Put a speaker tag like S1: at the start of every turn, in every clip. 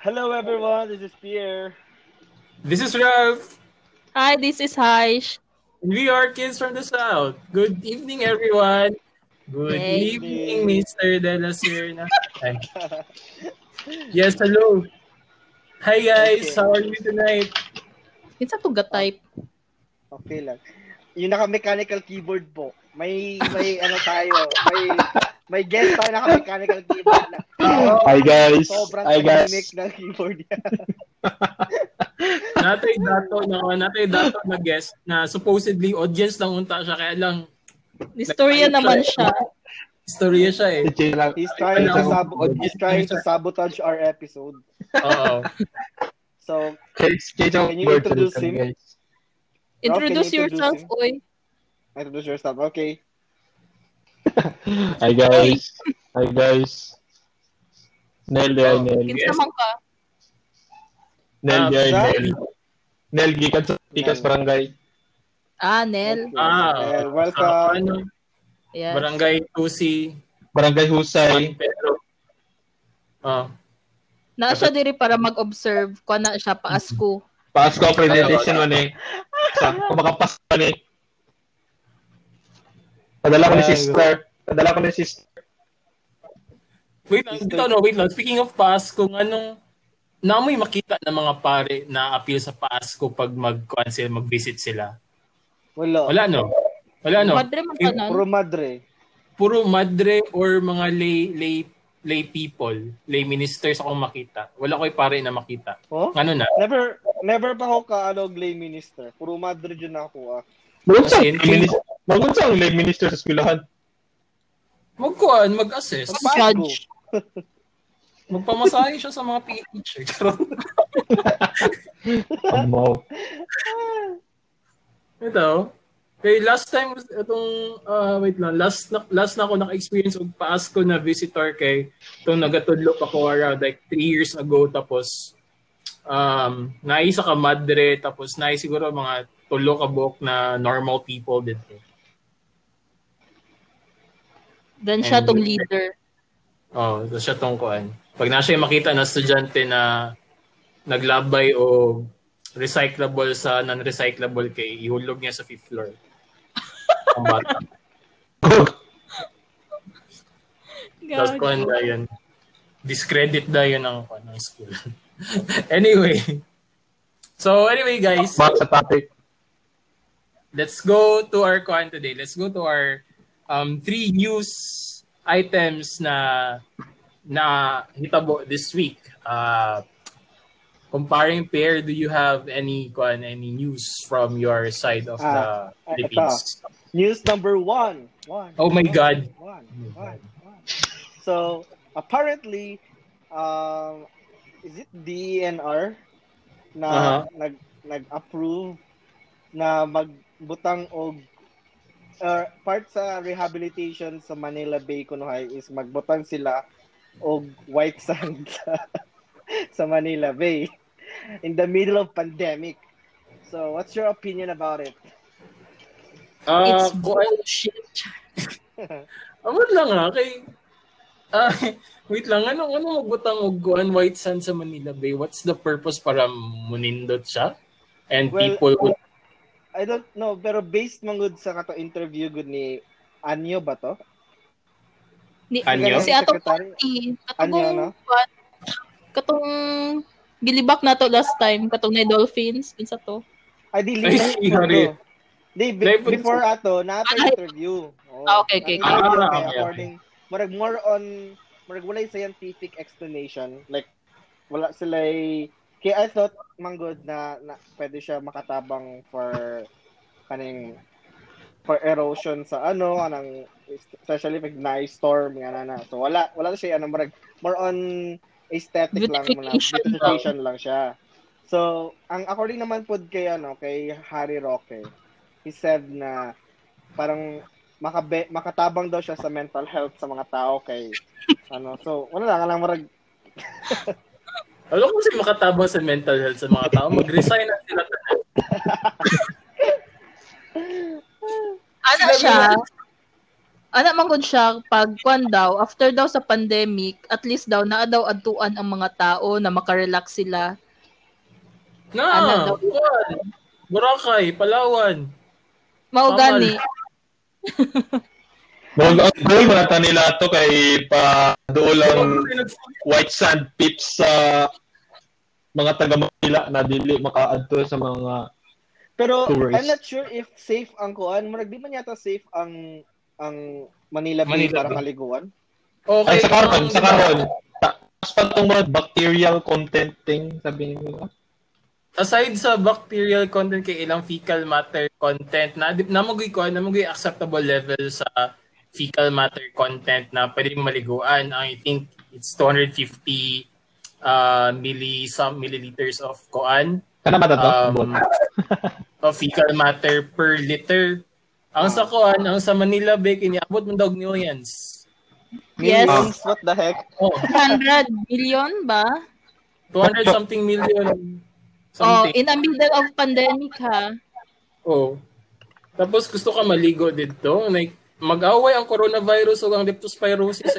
S1: Hello everyone, this is Pierre.
S2: This is Ralph.
S3: Hi, this is Haish.
S2: We are kids from the South. Good evening, everyone. Good
S3: Hey.
S2: evening, Mr. De La Serna. Yes, hello. Hi, guys.
S1: Okay.
S2: How are you tonight?
S3: It's a to type?
S1: Okay lang. Yung naka-mechanical keyboard po. May may ano tayo, may may guest tayo naka-mechanical keyboard na.
S4: Hi guys.
S1: Sobrang
S4: Hi guys.
S1: ng keyboard niya.
S2: Natay dato na natay dato na guest na supposedly audience lang unta siya kaya lang
S3: Istorya naman siya.
S2: istorya siya eh.
S1: He's trying to sab- he's trying to sabotage our episode.
S2: Oo.
S1: So,
S4: ang
S1: Can you introduce him?
S4: guys.
S3: Introduce
S1: Okay,
S3: yourself, oy.
S1: introduce yourself. Okay.
S4: Hi guys. Hi guys. Nel, hi
S2: Oh,
S4: Nel.
S3: Ka?
S4: Nel,
S2: Ah,
S4: hi
S1: siya?
S4: Nel. Nel, gikan sa Tikas
S1: Nel.
S4: Barangay.
S3: Ah, Nel.
S2: Ah, sa,
S1: welcome.
S2: ano,
S3: Yes.
S2: Barangay Tusi,
S4: Barangay Husay.
S2: Ah.
S3: Na siya diri para mag-observe. Kuha na siya paasko.
S4: Paas ko accreditation man eh. Sa, kung makapas ka ni. Padala ko ni sister. Padala ko ni sister.
S2: Wait lang, dito no, wait lang. Speaking of Pasko, anong namoy makita ng mga pare na appeal sa Pasko pag mag-cancel, mag-visit sila?
S1: Wala.
S2: Wala no? Wala no?
S3: Madre man.
S1: Puro madre.
S2: Puro madre or mga lay lay lay people, lay ministers akong makita. Wala ko pare na makita.
S1: Oh?
S2: Ano na?
S1: Never never pa ako ka ano lay minister. Puro madre dyan ako ah.
S4: Magunsa ang minister. Magunsa ang lay minister sa eskwelahan.
S2: Magkuhan, mag-assess.
S3: Judge.
S2: Magpamasahe siya sa mga teacher. Charot.
S4: Amaw.
S2: Ito. Okay, last time itong ah, wait lang, last na last na ako naka-experience og Pasko na visitor kay itong nagatudlo ako around like three years ago tapos um naisa ka madre tapos nai siguro mga tulo ka buok na normal people dito.
S3: Then siya
S2: And-
S3: tong leader.
S2: Oh, so siya tong kuan. Pag na siya makita na estudyante na naglabay o recyclable sa non-recyclable kay ihulog niya sa fifth floor. Ang bata. Tapos kuan na yun. Discredit na yun ang, kuan, ng school. anyway. So anyway guys,
S4: Back sa topic.
S2: let's go to our kuan today. Let's go to our um, three news items na na hitabo this week. Uh, comparing pair, do you have any kuan any news from your side of the
S1: Ah, ah,
S2: Philippines?
S1: News number one. One.
S2: Oh my
S1: one,
S2: God.
S1: One. One. One. So, apparently, um, is it DENR na
S2: Uh-huh.
S1: nag nag-approve na magbutang og uh, part sa rehabilitation sa Manila Bay kunuhay is magbutang sila og white sand sa, sa Manila Bay in the middle of pandemic. So, what's your opinion about it?
S2: Uh,
S3: It's bullshit.
S2: Amot lang ha, kay... Ah, wait lang, ano, ano magbutang og kuan white sand sa Manila Bay? What's the purpose para munindot siya? And
S1: Well,
S2: people would...
S1: I don't know, pero based man gud sa kato interview gud ni Anyo ba to?
S3: Ni,
S2: Anyo?
S3: Si atong
S1: Secretary?
S3: party.
S1: Anyo,
S3: Katong,
S1: no?
S3: katong gilibak na to last time. Katong na Dolphins. Kinsa to?
S1: Ay, di,
S2: Ay, si Harry.
S1: Di, be- before ato, na ato
S3: Ay.
S1: interview. Oh,
S3: Ah, okay, okay,
S2: okay.
S1: interview
S2: Ah,
S1: kay
S2: okay,
S1: according, murag more on, murag walay scientific explanation. Like, wala sila kaya I thought, manggod na, na pwede siya makatabang for kaning for erosion sa ano, anang especially pag na-storm, nga na na. So, wala, wala siya, ano, murag, more on aesthetic lang, muna,
S3: Beautification
S1: beautification lang siya. So, ang according naman po kay, ano, kay Harry Roque, he said na parang makabe, makatabang daw siya sa mental health sa mga tao kay ano so wala lang lang marag
S2: Alam ko kasi makatabang sa mental health sa mga tao. Mag-resign na sila.
S3: Ana siya, ana man siya pag kwan daw after daw sa pandemic at least daw naa daw adtuan ang mga tao na makarelax sila
S2: Na,
S3: Ano daw?
S2: Boracay, Palawan.
S3: Mao gani
S4: Mag ang goal man ta nila to kay pa doon lang white sand pips sa mga taga Manila na dili makaadto sa mga
S1: Pero
S4: Tourist.
S1: I'm not sure if safe ang kuan. Murag di man yata safe ang ang Manila Bay
S2: Manila
S1: para kaliguan.
S2: Okay.
S4: ay sa karon
S2: ang-
S4: sa karon tapos pa mga bacterial content thing sabi nila
S2: aside sa bacterial content kay ilang fecal matter content na namugoy ko namugoy acceptable level sa fecal matter content na pwede maliguan. I think it's 250 uh, milli some milliliters of koan.
S4: Kana ba to
S2: um, of fecal matter per liter. Ang sa koan ang sa Manila Bay kiniabot mo daw millions.
S3: Yes.
S1: Millions, what the heck?
S2: oh.
S3: 100 million ba?
S2: 200 something million
S3: oh
S2: something
S3: in the middle of pandemic ha
S2: Oh. Tapos gusto ka maligo dito, like mag-away ang coronavirus o ang leptospirosis.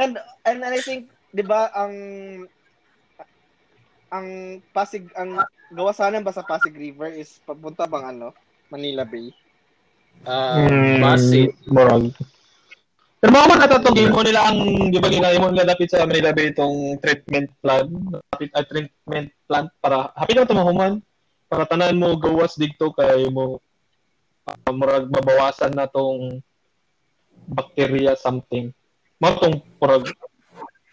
S1: And and I think 'di ba ang ang Pasig ang gawasanan ba sa Pasig River is papunta bang ano? Manila Bay.
S2: Ah, Basit.
S4: Morag. Pero mga man natatong game mo nila ang di ba ginaya mo nila dapat sa Manila Bay itong treatment plan, dapat ah, treatment plant para happy na tumahuman para tanan mo gawas dito kay mo uh, murag mabawasan na tong bacteria something. Mo tong murag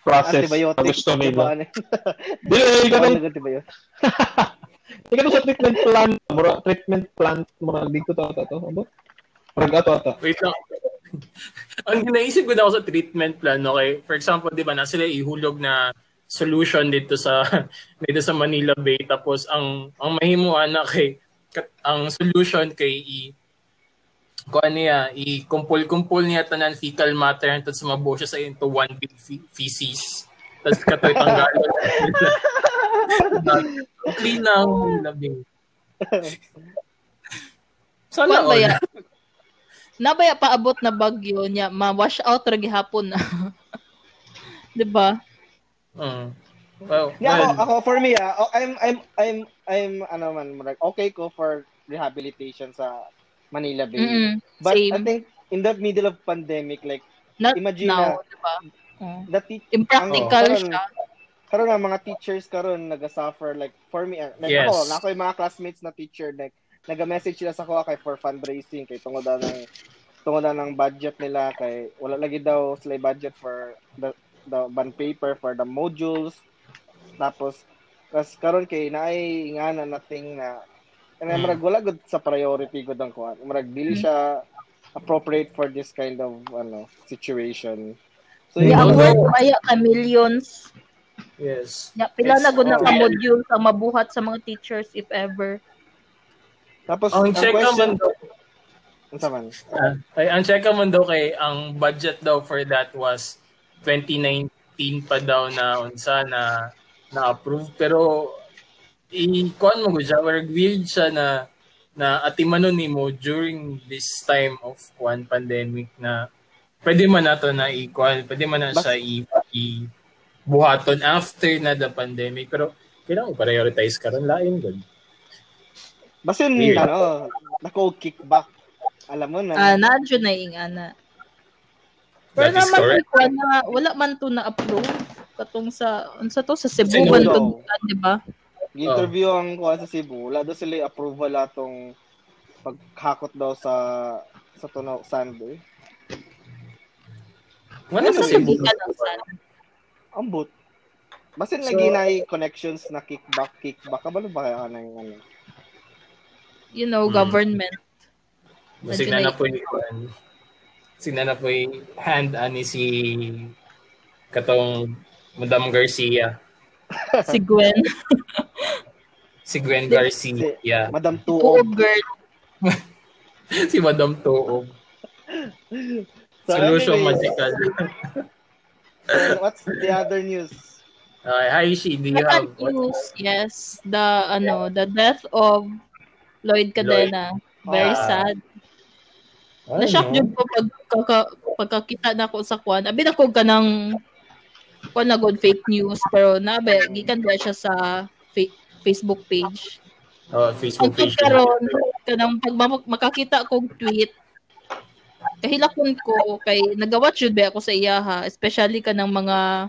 S4: process na gusto nila. Dili, ganun
S1: ba yun?
S4: Ikaw sa treatment plan, mura treatment plan murag dito ta ta to. Ano? Murag ato ata.
S2: Wait lang. ang naisip ko na ako sa treatment plan, okay? For example, di ba, na sila ihulog na solution dito sa dito sa Manila Bay tapos ang ang mahimuan na kay kat- ang solution kay i ko niya i-kumpul-kumpul niya tanan fecal matter and sa mabuo siya sa into one big fe- feces tapos katoy tanggalon clean na ang labing sana all.
S3: Ya? Nabaya paabot na bagyo niya, ma-wash out ra gihapon na. 'Di ba?
S2: Mm. Well,
S1: Yeah,
S2: well,
S1: ako, ako for me, ah, oh, I'm I'm I'm I'm ano man, murag, okay ko for rehabilitation sa Manila Bay.
S3: Mm.
S1: But I
S3: Same.
S1: think in the middle of pandemic like
S3: Not
S1: imagine
S3: now,
S1: na-
S3: 'di ba? Mm.
S1: the te-
S3: Impractical
S1: Ang-
S3: siya.
S1: karon ang mga teachers karon naga-suffer like for me ah, like
S2: Yes.
S1: ako na ako yung mga classmates na teacher like naga-message sila sa ko kay for fundraising kay tungod daw ng tungod daw ng budget nila kay wala lagi daw sila budget for the the bond paper for the modules tapos kas karon kay naay nga na nothing na and
S2: Mm.
S1: marag wala gud sa priority gud ang kuan marag dili
S3: Mm.
S1: siya appropriate for this kind of ano situation so yun,
S3: ang work maya ka millions.
S2: yes.
S3: Ya, pila
S2: Yes.
S3: na gud na ka modules ang mabuhat sa mga teachers if ever.
S1: Tapos
S2: Ang check
S1: question
S2: naman daw,
S1: unsa man
S2: ah, ay, ang check naman daw kay ang budget daw for that was 2019 pa daw na unsa na na approve pero i kuan mo gud siya wag weird siya na na atimanon nimo during this time of kuan pandemic na pwede man nato na i-kuan, pwede man na siya i, i buhaton after na the pandemic. Pero kailangan i-prioritize karon lain gud.
S1: Basin,
S2: Weird.
S1: ano, nako kickback. Alam mo na.
S3: Ah, na jud na ing ana. Pero
S2: That is
S3: naman na wala man to na approve katong sa unsa to sa Cebu man to di ba?
S1: Interview ang kuha sa Cebu. Wala daw sila approval atong paghakot daw sa sa tunaw sand eh.
S2: Wala
S1: Ano
S2: sa Cebu.
S1: Ambot. Basin
S2: So-
S1: lagi na connections na kickback, kickback. Kabalo ba kaya ka na yung ano?
S3: You know
S2: Hmm.
S3: government.
S2: Sina na po yung sina na po yung hand ani si katong Madam Garcia.
S3: Si Gwen.
S2: Si Gwen Garcia. Yeah.
S1: Madam Tuog.
S3: girl.
S2: si Madam Tuog.
S1: So,
S2: Solution magical.
S1: so what's the other news?
S2: Uh, hi, she. Do you have
S3: news, yes, the ano, the death of Lloyd Cadena. Very
S1: Ah.
S3: sad.
S2: Ano?
S3: Na-shock jud ko pag kaka, pagkakita na ako sa kwan. Abi na ko kanang kwan na good fake news pero nabe gikan ba siya sa fa- Facebook page.
S2: Oh, Facebook
S3: Ang
S2: page.
S3: karon kanang pag ma- makakita kog tweet kahilakon ko kay nagawat jud ba ako sa iya ha, especially kanang mga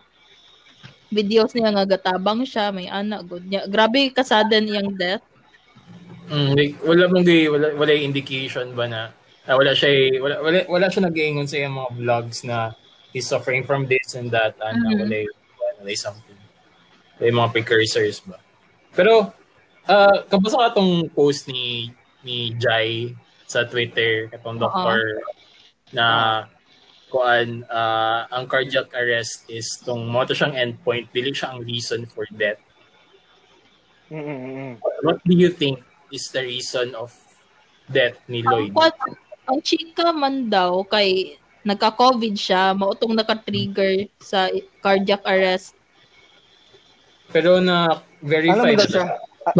S3: videos niya nga gatabang siya, may anak good niya. Grabe ka sudden iyang death.
S2: Mm, like, wala mong di, wala, wala yung indication ba na ah, wala siya wala, wala, wala siya nag-iingon sa iyang mga vlogs na he's suffering from this and that and
S3: Mhm.
S2: wala yung- wala yung something. Wala yung mga precursors ba. Pero uh, kapasa ka tong post ni ni Jai sa Twitter katong
S3: Oo.
S2: doktor na kuan ah, ang cardiac arrest is tong mo to siyang endpoint dili siya ang reason for death
S1: Mm, mm, mm.
S2: what do you think is the reason of death ni
S3: Ang
S2: Lloyd?
S3: kwan, ang chika man daw kay nagka-COVID siya, mautong naka-trigger sa cardiac arrest.
S2: Pero na
S1: Alam mo
S2: verified
S1: siya.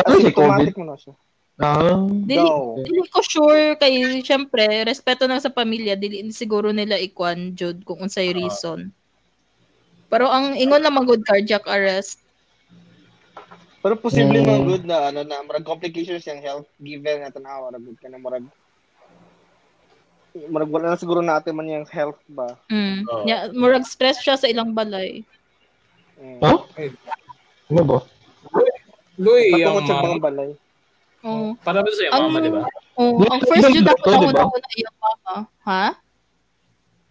S1: Asymptomatic mo na siya.
S4: Ah.
S3: Dili,
S1: Daw.
S3: dili ko sure kay syempre respeto na sa pamilya dili siguro nila ikwan jud kung unsay reason. Pero ang ingon naman good cardiac arrest.
S1: Pero posible
S4: Mm.
S1: man good na ano na murag complications yung health given na tanawa ra good ka na murag murag wala na siguro natin man yung health ba.
S3: Mm.
S2: Oo.
S3: Nya, murag stress siya sa ilang balay.
S1: Mm.
S4: Huh? Ano ba?
S2: Loy,
S1: Patungkol
S2: ang
S1: sa mga balay.
S3: Oh.
S2: para ba sa
S3: Ang,
S2: mama, di ba?
S3: oh, ang first jud ako na una na iyang mama. Ha?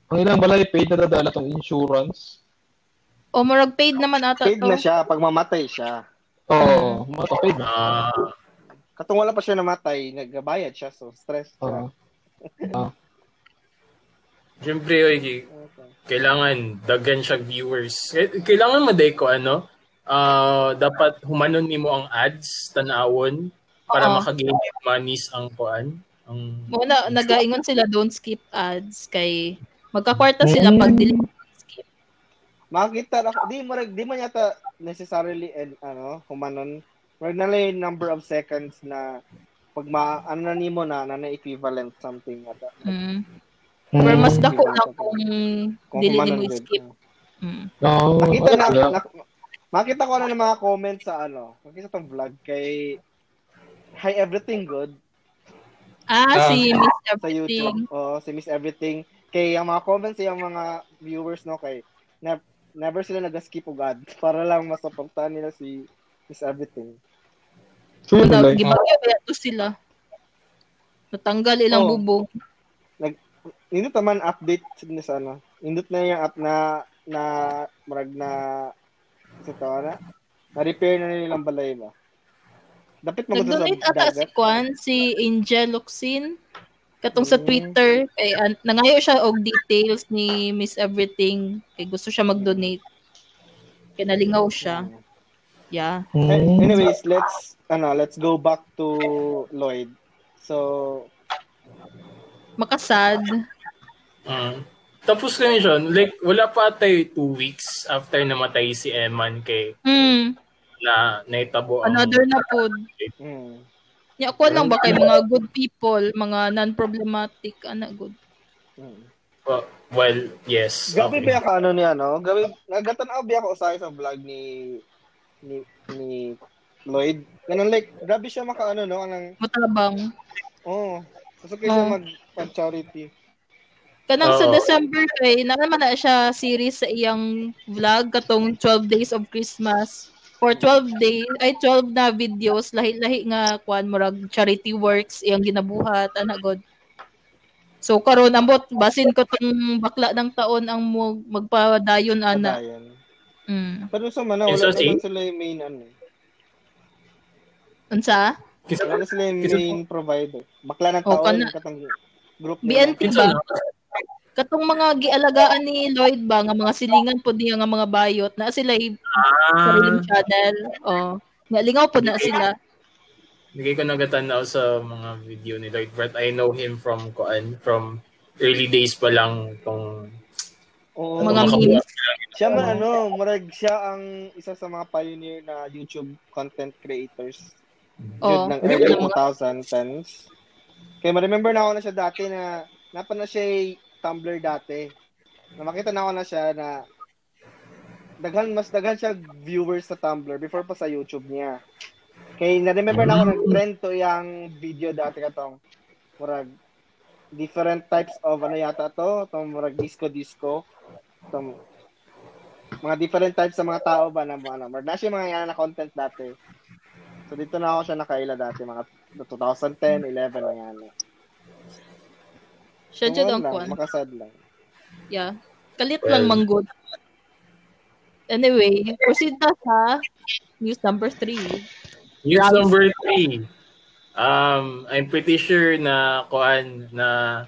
S4: Ang ilang balay paid na dadala tong insurance.
S3: O murag paid naman ata
S1: Paid
S3: to.
S1: na siya pag mamatay siya.
S4: Oo, oh, na.
S2: Ah,
S1: Katong wala pa siya namatay, nagbayad siya so stress siya.
S4: Oo.
S2: Siyempre, oy, kailangan daghan siya viewers. Kailangan maday ko ano, ah dapat humanon nimo ang ads tanawon para makagain monies ang kuan. Ang
S3: Mo na nagaingon sila don't skip ads kay magkakwarta sila pag dili.
S1: Makita na di mo di man yata necessarily and ano, humanon. Murag na lang yung number of seconds na pag ma ano na nimo na na, na equivalent something yata.
S3: Mm. Pero mas dako
S1: Mm.
S3: na kung
S1: Kung
S3: dili
S1: good.
S3: skip. Mm.
S4: Oo.
S1: Makita na, na makita ko na ng mga comments sa ano, makita tong vlog kay Hi Everything Good
S3: Ah,
S2: Ah.
S3: si Miss
S1: sa
S3: Everything.
S1: YouTube. Oh, si Miss Everything. Kay ang mga comments yung mga viewers no kay ne- never sila nag-skip og ad para lang masuportahan nila si Miss Everything.
S4: Balay.
S3: gibagyo kaya to sila. Natanggal ilang
S1: Oh.
S3: bubong.
S1: Indot naman update ni sa ano. Indot na yung app na na marag na sa tawa na na-repair na nilang balay ba. Dapat mo sa
S3: ata si. Kwan, si Angel Luxin. Katong sa
S1: Mm.
S3: Twitter, kay an- nangayo siya og details ni Miss Everything. Kay gusto siya mag-donate. Kay nalingaw siya. Yeah.
S1: Eh,
S4: Hmm.
S1: Anyways, let's ano, let's go back to Lloyd. So,
S3: Makasad.
S2: Mm. Tapos kami siya, like, wala pa tayo two weeks after namatay si Eman kay
S3: Hmm.
S2: na naitabo ang...
S3: Another na po.
S1: hmm.
S3: Nya ako lang ba kay mga good people, mga non-problematic, ana good.
S2: Well, well, yes.
S1: Gabi
S2: okay.
S1: ba ka ano niya no? Gabi nagatanaw ba ako usahay sa vlog ni ni ni Lloyd. Ganun like, grabe siya maka ano no, anang
S3: Matabang.
S1: oh, susukay siya
S3: Oh.
S1: mag charity.
S3: Kanang sa
S2: Oo.
S3: December kay na naman na siya series sa iyang vlog katong 12 Days of Christmas. For 12 days, ay 12 na videos, lahi-lahi nga kuan murag charity works iyang ginabuhat ana god. So karon ambot basin ko tong bakla ng taon ang mo magpadayon ana.
S1: Padayon.
S3: Mm.
S1: Pero sa mana wala
S2: si-
S1: naman sila yung main ano. eh.
S3: Unsa?
S1: Wala na sila yung main provider. Bakla ng
S3: Oh,
S1: taon
S3: kana-
S1: katong group
S3: BNP
S2: kinsa
S3: ba? Katong mga gialagaan ni Lloyd ba nga mga silingan po niya nga mga bayot na sila
S2: Ah,
S3: sariling channel. Oh. Nga lingaw po na sila.
S2: Hindi ko nagatanaw sa mga video ni Lloyd, but I know him from kuan from early days pa lang tong
S1: Oo.
S3: Mga memes.
S1: Siya man ano, murag siya ang isa sa mga pioneer na YouTube content creators.
S3: Oh.
S1: Ng early
S3: ba mga-
S1: 2010s. Kaya ma-remember na ako na siya dati na napa na siya Tumblr dati. Na makita na ako na siya na daghan mas daghan siya viewers sa Tumblr before pa sa YouTube niya. Kay na-remember na ako nag-trend to yung video dati katong murag different types of ano yata to, tong murag disco disco. Tong mga different types sa mga tao ba na mga ano, murag na siya mga yan na content dati. So dito na ako siya nakaila dati mga 2010, 11 na yan.
S3: Siya dyan ang
S1: lang,
S3: kwan.
S1: makasad lang.
S3: Yeah. Kalit
S2: Well.
S3: lang manggod. Anyway, proceed na sa news number three.
S2: News
S3: Grabe.
S2: number three. Um, I'm pretty sure na kuan na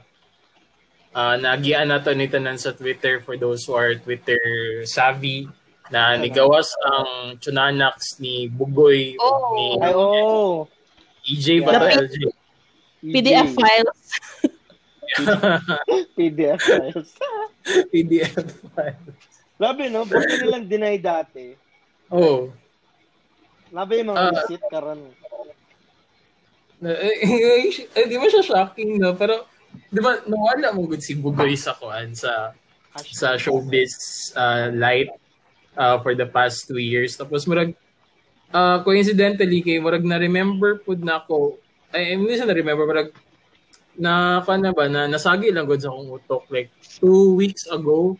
S2: uh, nagian nato ni tanan sa Twitter for those who are Twitter savvy na nigawas ang Chunanax ni Bugoy ug
S3: Oh.
S2: ni
S1: Ay, oh!
S2: EJ ba to. LJ?
S3: PDF files.
S1: PDF files.
S2: PDF file.
S1: Labi, no? Bakit nilang deny dati?
S2: Oh.
S1: Labi yung mga
S2: Ah.
S1: receipt karon.
S2: Na- eh, eh, eh, di ba siya shocking no? Pero, di ba, nawala mo good si Bugoy sa kuan sa sa showbiz uh, light uh, for the past two years. Tapos murag, uh, coincidentally, kay murag na-remember po na ako, ay, hindi na-remember, murag, na, pa na ba, na nasagi lang good sa akong utok. Like, two weeks ago,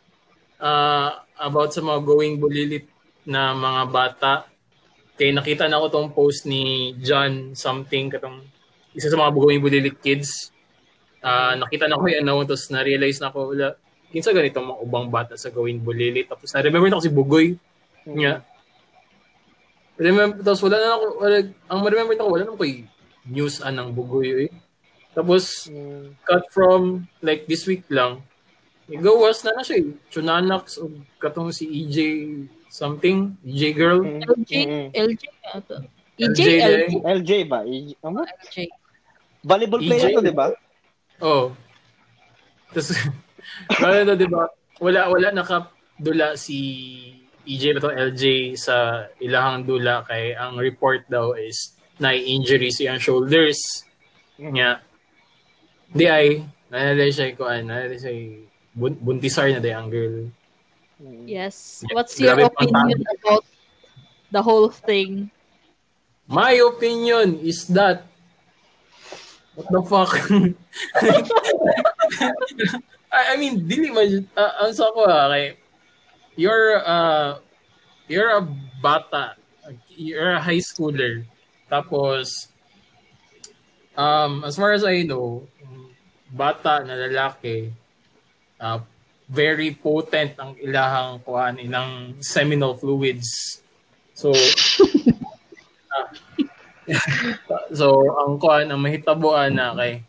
S2: uh, about sa mga going bulilit na mga bata, kay nakita na ko tong post ni John something, katong isa sa mga going bulilit kids. Uh, nakita na ko yung ano, tapos na-realize na ako, wala, kinsa ganito mga ubang bata sa gawin bulili. Tapos na-remember na ako si Bugoy. Nga. Remember, tapos wala na ako, wala, ang ma-remember na ako, wala na ako yung news anang Bugoy eh. Tapos,
S1: Mm.
S2: cut from, like, this week lang, igawas na na siya eh. Chunanax o katong si EJ something, EJ girl.
S1: Mm.
S3: LJ,
S1: Mm.
S3: LJ ata. EJ,
S2: LJ,
S3: LJ.
S1: LJ ba? E- ano?
S3: LJ.
S1: Volleyball player
S2: EJ.
S1: to, di ba?
S2: Oh. Tapos, wala na, di ba? Wala, wala nakadula si EJ ba to LJ sa ilahang dula kay ang report daw is na injury siyang shoulders niya. Di ay, nanalay siya ko, nanalay siya bun- buntisar na day ang girl.
S3: Yes. What's your
S2: Grabe
S3: opinion about the whole thing?
S2: My opinion is that what the fuck? I, I mean, dili man uh, ang sa ko ah, kay you're uh you're a bata, you're a high schooler. Tapos um as far as I know, bata na lalaki uh, very potent ang ilahang kuan ilang seminal fluids. So so ang kuan ang mahitabuan na kay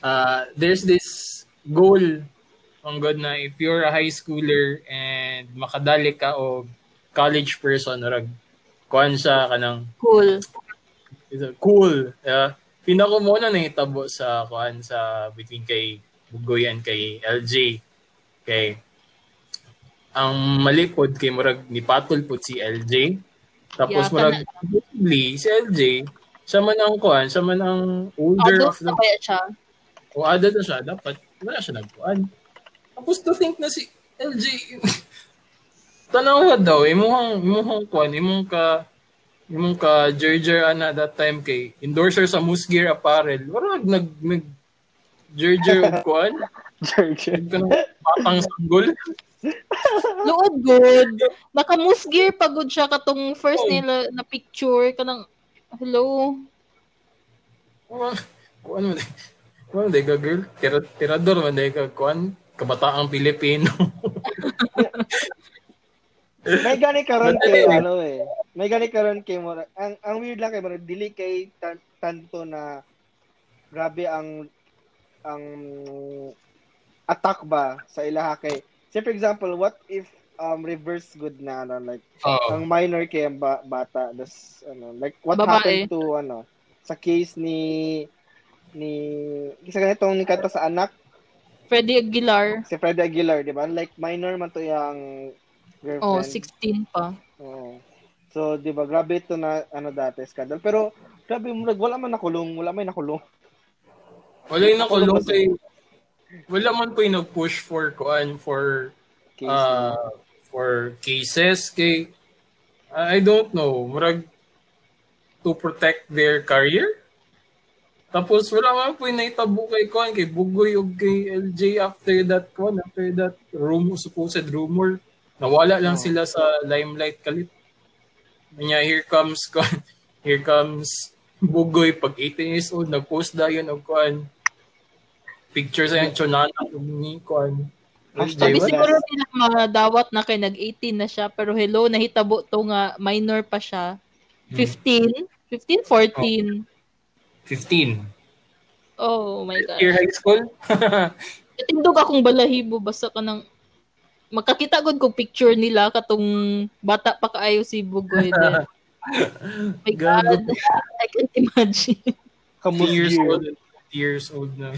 S2: uh, there's this goal ang god na if you're a high schooler and makadali ka o college person or kuan siya kanang
S3: Cool.
S2: is a- cool yeah pinako mo na nahitabo sa kuan sa between kay Bugoy and kay LJ kay ang malipod kay murag ni patol po si LJ tapos
S3: Yeah,
S2: murag possibly si LJ siya man ang kuan siya man ang older
S3: Adult
S2: of the
S3: kaya siya.
S2: o adult na siya. Dapat wala siya nagkuan. Tapos to think na si LJ tanaw daw imuhang imuhang kuan imong ka imong ka Gerger ana that time kay endorser sa Musgear Apparel wala nag nag Gerger og kuan kanang patang sanggol
S3: Luod good. Naka-moose pagod siya katong first
S2: Oh.
S3: nila na picture kanang hello.
S2: Kuan man kuan day ka girl tira tirador man day ka kuan kabataang Pilipino
S1: May gani karon kay ano eh. May gani karon kay mo. Ang ang weird lang kay mo dili kay tan- tanto na grabe ang ang attack ba sa ilaha kay. Say for example, what if um reverse good na ano like
S2: oh
S1: ang minor kay ang ba- bata das ano like what
S3: Babae.
S1: happened to ano sa case ni ni isa ganitong ni kanta sa anak
S3: Freddy Aguilar.
S1: si Freddy Aguilar di ba like minor man to yung girlfriend
S3: Oh, 16 pa.
S1: Oo. So, di ba, grabe ito na, ano dati, scandal. Pero, grabe, murag, wala man nakulong, wala may nakulong.
S2: Wala yung nakulong kay... Wala man po yung nag-push for kuan for
S1: Case
S2: uh, for cases kay I don't know, murag to protect their career. Tapos wala man po yung naitabo kay kuan kay Bugoy ug kay LJ after that kuan, after that rumor, supposed rumor. Nawala lang
S1: Oh.
S2: sila sa limelight kalit. Kanya here comes kuan, here comes Bugoy pag 18 years old nag-post dayon og kuan picture sa yung chonana ug ni kuan.
S3: Sabi siguro nila madawat na kay nag-18 na siya pero hello nahitabo to nga minor pa siya.
S2: Hmm.
S3: 15, 15, 14.
S2: 15.
S3: Oh, my god.
S2: Year high school?
S3: Tindog akong balahibo basta ka ng makakita gud kog picture nila katong bata pa kaayo si Bugoy din. my god. I can't imagine.
S1: Kamus
S2: years
S1: year.
S2: old. Years old na.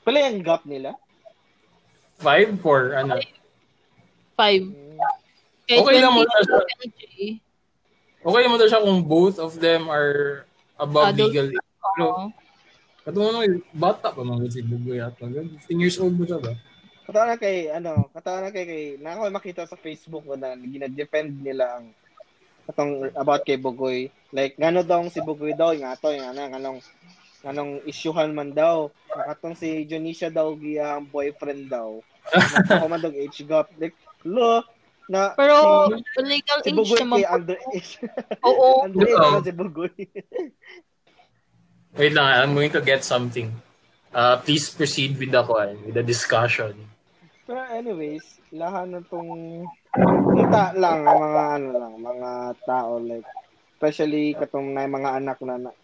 S1: Pala yung gap nila.
S2: Five, four, ano.
S3: Five. Kay
S2: Okay lang mo
S3: 20
S2: na siya.
S3: LJ.
S2: Okay mo daw siya kung both of them are above
S3: Adult.
S2: legal age. Pero, katulad mo, bata pa mga si Bugoy at 15 years old mo siya ba?
S1: Katawa na kay, ano, katawa na kay, kay, na ako makita sa Facebook ko na gina-defend nila ang atong about kay Bugoy. Like, ngano daw si Bugoy daw, yung ato, yung ano, nganong, nganong isyuhan man daw. Nakatong si Jonisha daw, giyang boyfriend daw. Nakako man daw age gap. Like, lo, na,
S3: Pero
S1: si,
S3: legal
S1: si
S3: age
S1: Bugoy
S3: naman.
S1: kay underage.
S3: Oo.
S1: underage na si Bugoy.
S2: Wait lang, I'm going to get something. Uh, please proceed with the, kuwan, with the discussion.
S1: Pero anyways, lahat na tong kita lang ang mga ano lang, mga tao like especially katong na mga anak na, na,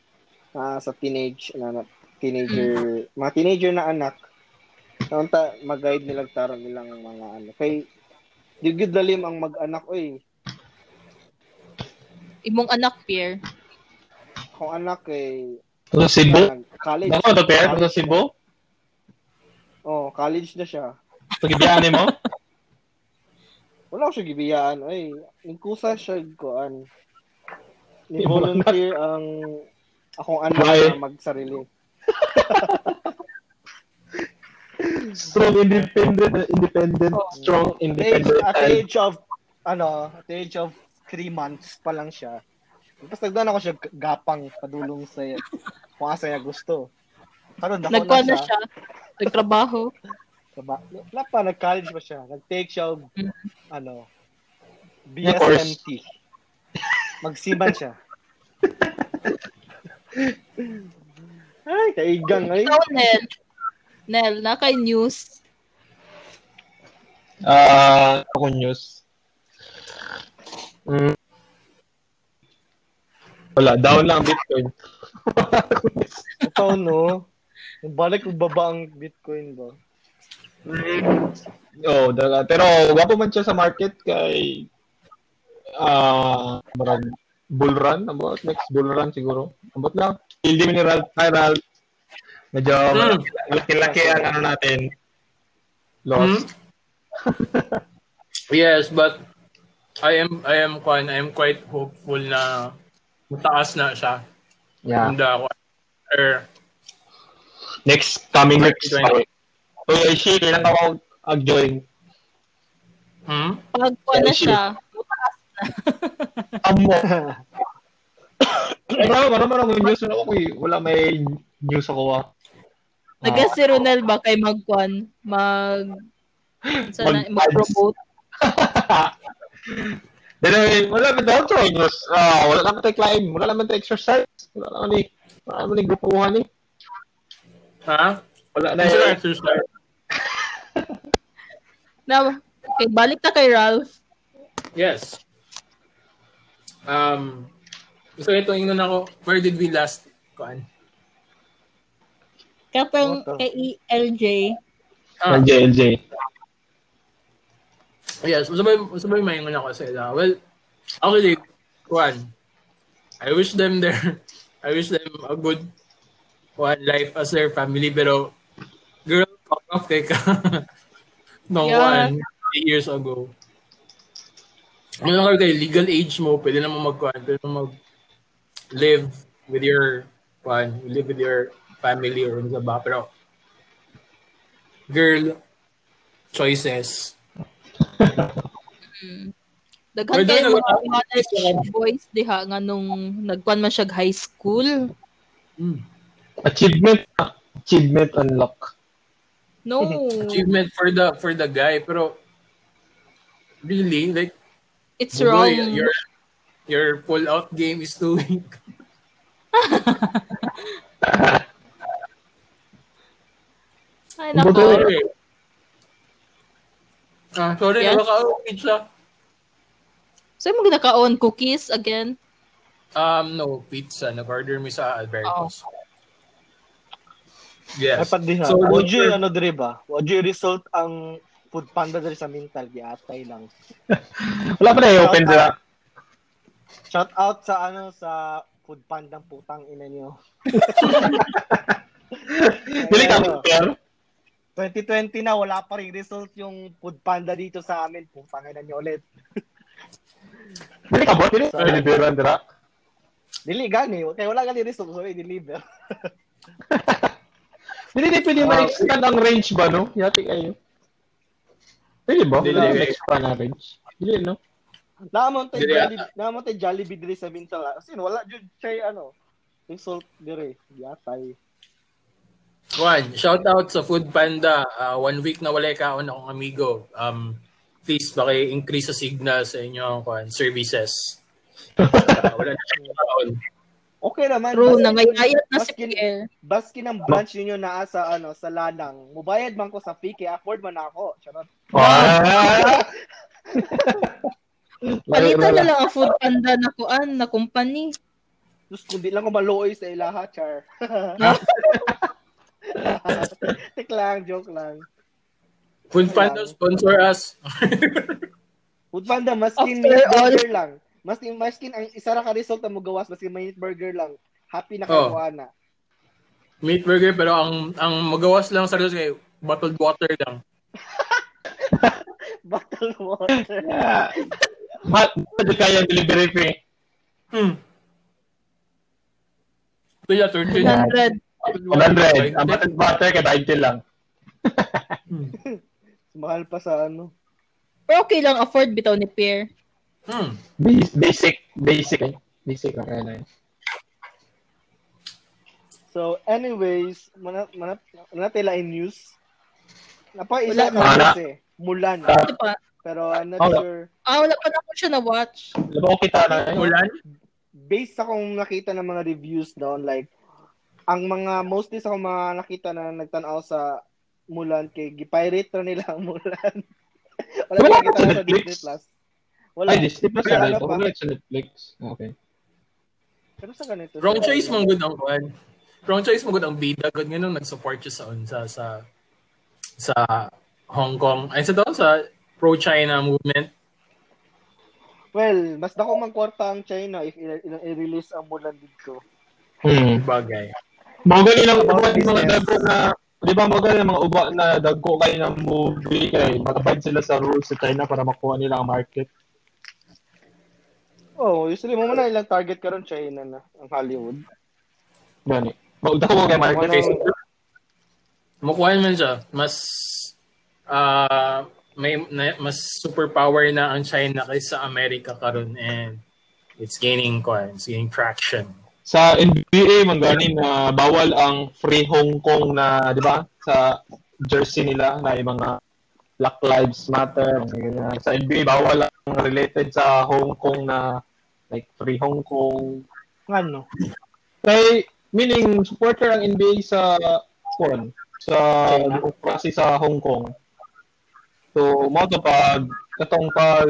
S1: na sa teenage na, na teenager, mga teenager na anak. Naunta mag-guide nila taron nilang mga ano. Kay di gyud lalim ang mag-anak oy.
S3: Imong anak, Pierre.
S1: Kung anak kay
S4: Sa Cebu?
S1: college.
S4: Ako, ito, Pierre, sa Cebu?
S1: Oh, college na siya.
S4: Pagibiyaan mo?
S1: Wala ko siya gibiyaan. Ay, ningkusa siya koan. Ni volunteer ang akong anak
S4: Why?
S1: na magsarili.
S4: Strong, independent, independent, strong,
S1: At the age,
S4: independent.
S1: at the
S4: child.
S1: age of ano, at the age of three months pa lang siya. Tapos nagdaan ako siya gapang padulong sa kung asa niya gusto. Karon dako
S3: Nagkuha
S1: na
S3: na
S1: siya.
S3: siya. Nagtrabaho.
S1: Diba? Wala pa, nag-college pa siya. Nag-take siya of,
S3: Mm.
S1: ano. BSMT. Magsiman siya. Ay, kaigang ay.
S3: Ikaw, Nel. Nel, na kay news.
S4: Ah, ako news. Mm. Wala, down lang ang Bitcoin.
S1: Ito, no? Balik baba ang Bitcoin ba?
S4: Oo, oh, dala. Pero wapo man siya sa market kay ah marag bull run about next bull run siguro. Abot lang. Hindi hi Ralph. Medyo
S2: Hmm.
S4: malaki-laki ang ano natin. Loss.
S2: Yes, but I am I am quite I am quite hopeful na mataas na siya.
S4: Yeah.
S2: And uh,
S4: Next coming weeks.
S2: 2020.
S4: Uy, shit, kailan ka ako ag-join?
S2: hmm?
S3: Pag kuha na siya,
S4: Amo. Wala, wala man ako news. Wala, ako, eh. wala may news ako ah.
S3: Naga si Ronel ba kay magkuan? Mag sana
S4: Mag-
S3: mag-promote.
S4: Pero eh, wala man daw to. News. Ah, wala naman tayo climb. Wala naman tayo exercise. Wala naman ni. Wala naman ni grupuhan ni.
S2: Ha?
S4: Wala na eh.
S2: exercise?
S3: Na, okay, balik na kay Ralph.
S2: Yes. Um, so ito, ingnan ako, where did we last, kuan?
S1: The-
S3: kay LJ.
S2: Ah,
S4: LJ, LJ.
S2: yes, sabay, sabay maingon ako sa ila. Well, actually, kuan, I wish them their, I wish them a good one life as their family, pero, girl, fuck off kay ka. no,
S3: Yeah.
S2: three years ago. Ano lang kayo kay legal age mo, pwede naman mag-kuan, pwede naman mag live with your kuan, live with your family or ano ba. Pero, girl choices.
S3: Daghan
S2: Pwede
S3: kayo mga college boys diha nga nung nagkuan man siya high school.
S2: Mm.
S4: Achievement. Achievement unlock.
S3: No.
S2: Achievement for the for the guy. Pero, really, like,
S3: It's
S2: Bugoy,
S3: wrong.
S2: your your pull out game is too weak.
S3: Ay, nako.
S2: Sorry. Ah, sorry,
S3: Yes?
S2: nakaka-outfit siya.
S3: So, mo ginakaon cookies again?
S2: Um, no, pizza. Nag-order mi sa Alberto's.
S3: Oh.
S2: Yes.
S1: Ay, pag di ha.
S2: So,
S1: Wag
S2: Walter-
S1: ano diri ba? Wag result ang food panda diri sa mental giatay lang.
S4: Wala pa na
S1: Shout
S4: sila.
S1: Shout out sa ano sa food pandang putang ina niyo.
S4: Dili ka pero
S1: 2020 na wala pa ring result yung food panda dito sa amin. Putang ina niyo ulit.
S4: Dili ka bot dili. Ay, diliberan dira.
S1: Dili gani, kaya wala gani result so i-deliver.
S4: Dili di pwede ma-expand ang range ba no? Yati kayo. Pwede ba?
S2: Dili.
S4: Dili ma-expand ang range. Dili no?
S1: Naamon tay
S2: Dili,
S1: Jollibee, naamon tay Jollibee diri sa mental. Kasi wala jud siya ano result diri. Giatay.
S2: One, shout out sa Food Panda. Ah, one week na wala kaon akong amigo. Um, please, paki-increase sa signal sa inyong kuan, services. Ah, wala na kaon.
S1: Okay naman.
S3: True,
S1: Baskin-
S3: nangayayat na si Pierre.
S1: Baskin ang branch ninyo naa sa ano sa Lanang. Mubayad man ko sa fee kay afford man ako. Charot.
S4: Ah!
S3: Palitan na lang ang food panda na kuan na company.
S1: Diyos ko, di lang ko maluoy sa ilaha, char. Tik lang, joke lang.
S2: Food Panda sponsor us.
S1: Food Panda, maskin
S3: After all-
S1: lang. Maskin, maskin, ang isa ra ka result na mo gawas, maskin meat burger lang. Happy na
S2: Oh.
S1: kayo na.
S2: Meat burger pero ang ang magawas lang sa kay bottled water lang.
S1: Bottle water.
S4: Yeah. Ma, di kaya delivery fee.
S2: Hmm. Kaya 13.
S3: 100.
S4: 100. Ang button butter kay 20 lang.
S1: Mahal pa sa ano.
S3: Pero okay lang afford bitaw ni Pierre.
S2: Hmm.
S4: Bas- Basic. Basic eh. Basic okay na yun.
S1: So, anyways, mana, mana, mana tila in news. Napa isa
S3: Wala
S1: na eh. Mulan.
S3: Ito pa.
S1: Pero I'm not
S4: Wala.
S1: sure.
S3: Ah, wala pa na ako siya na-watch.
S4: Diba ko kita na eh.
S2: Ulan?
S1: based sa kung nakita ng mga reviews doon, like, ang mga, mostly sa kung mga nakita na nagtanaw sa Mulan, kay gipirate na nila ang Mulan. Wala
S4: Wala
S1: Wala
S4: pa sa
S1: sa? Disney Plus. Wala.
S4: Ay, Disney Plus na
S1: ano
S4: ito.
S1: pa?
S4: Wala sa Netflix. Okay.
S1: Pero sa ganito.
S2: Wrong
S1: sa-
S2: choice mong good ang kuan. Wrong choice mong good ang bida good nga nung nag-support siya sa unsa sa sa Hong Kong. Ay sa doon sa pro-China movement.
S1: Well, mas dako man kwarta ang China if i-release ang Mulan dito.
S4: Hmm.
S2: Bagay.
S4: Mga galing ang
S1: About
S4: uba ng mga dago na Di ba mga galing ang mga uba na dago kayo ng movie kay magabad sila sa rules sa China para makuha nila ang market.
S1: Oh, usually mo na ilang target karon China na ang Hollywood.
S4: Gani. Magda ko kay market.
S2: So, Mukuha man siya. Mas ah may na, mas superpower na ang China kaysa Amerika karon and it's gaining kuan, it's gaining traction.
S4: Sa NBA man gani na bawal ang free Hong Kong na, di ba? Sa jersey nila na yung mga Black Lives Matter, mga ganyan. Sa NBA bawal ang related sa Hong Kong na like free Hong Kong.
S1: Ano?
S4: Kay meaning supporter ang NBA sa kon sa
S1: China?
S4: demokrasy sa Hong Kong. So mo to pag katong pag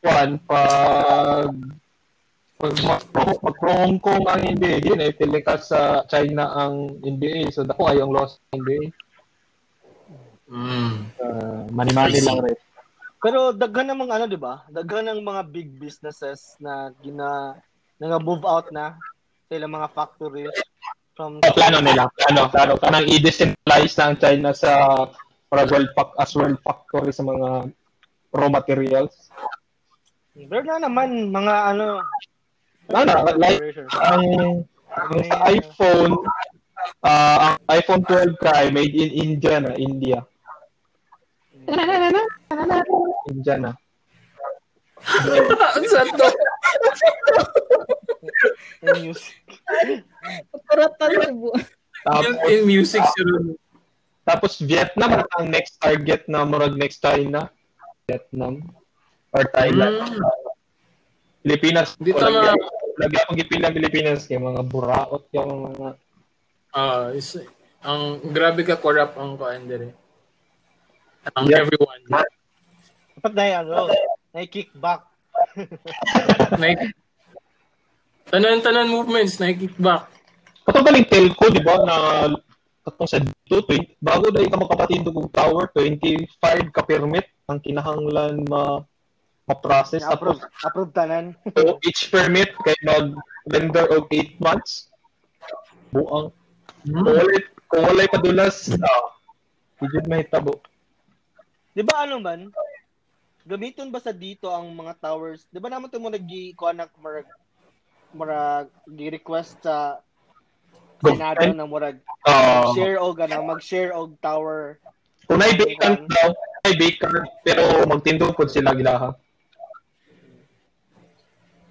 S4: kwan pag pag, pag, pag pro Hong Kong ang NBA, di na ipilikas sa China ang NBA. So dako ay ang loss ng NBA.
S2: Mm.
S4: Uh, money-money
S2: I see.
S4: lang rin.
S1: Pero daghan ng mga ano, 'di ba? Daghan ng mga big businesses na gina nga move out na sa ilang mga factories from
S4: Oh, plano nila. Plano, plano. Kanang i-decentralize na ang China sa para world pack as world factory sa mga raw materials.
S1: Pero na naman mga ano
S4: Ano, like ang, ang sa iPhone, Ah, ang iPhone 12 ka ay made in India na, India. India na.
S2: To?
S1: Music.
S3: Kuratan subo.
S4: Tapos,
S2: Built-in music si Ron.
S4: tapos Vietnam ang next target na murag next China. Vietnam or Thailand.
S2: Mm.
S4: Pilipinas.
S2: Dito mga-
S4: Lagi akong gipilang Pilipinas kay mga buraot yung mga
S2: Ah, is, ang grabe ka corrupt ang kuan dire. Ang
S4: Yeah.
S2: everyone.
S1: Dapat na ano, na kickback.
S2: Like, tanan-tanan movements na kickback.
S4: Katong galing telco, di ba, na katong sa dito, 20, bago dahil ka makapatindog og tower, 25 ka permit ang kinahanglan ma ma-process. Tapos,
S1: Approve, approve tanan.
S4: so, each permit kay mag-render og 8 months. Buang. Walay, kung walay padulas, ah, hindi may tabo.
S1: Di ba ano man? Gamiton ba sa dito ang mga towers? Di ba naman ito mo nag kuha na marag marag gi-request sa Senado na murag
S4: Ah,
S1: share og ano, mag-share og tower.
S4: kung may vacant daw, may vacant, pero magtindog po sila gilaha.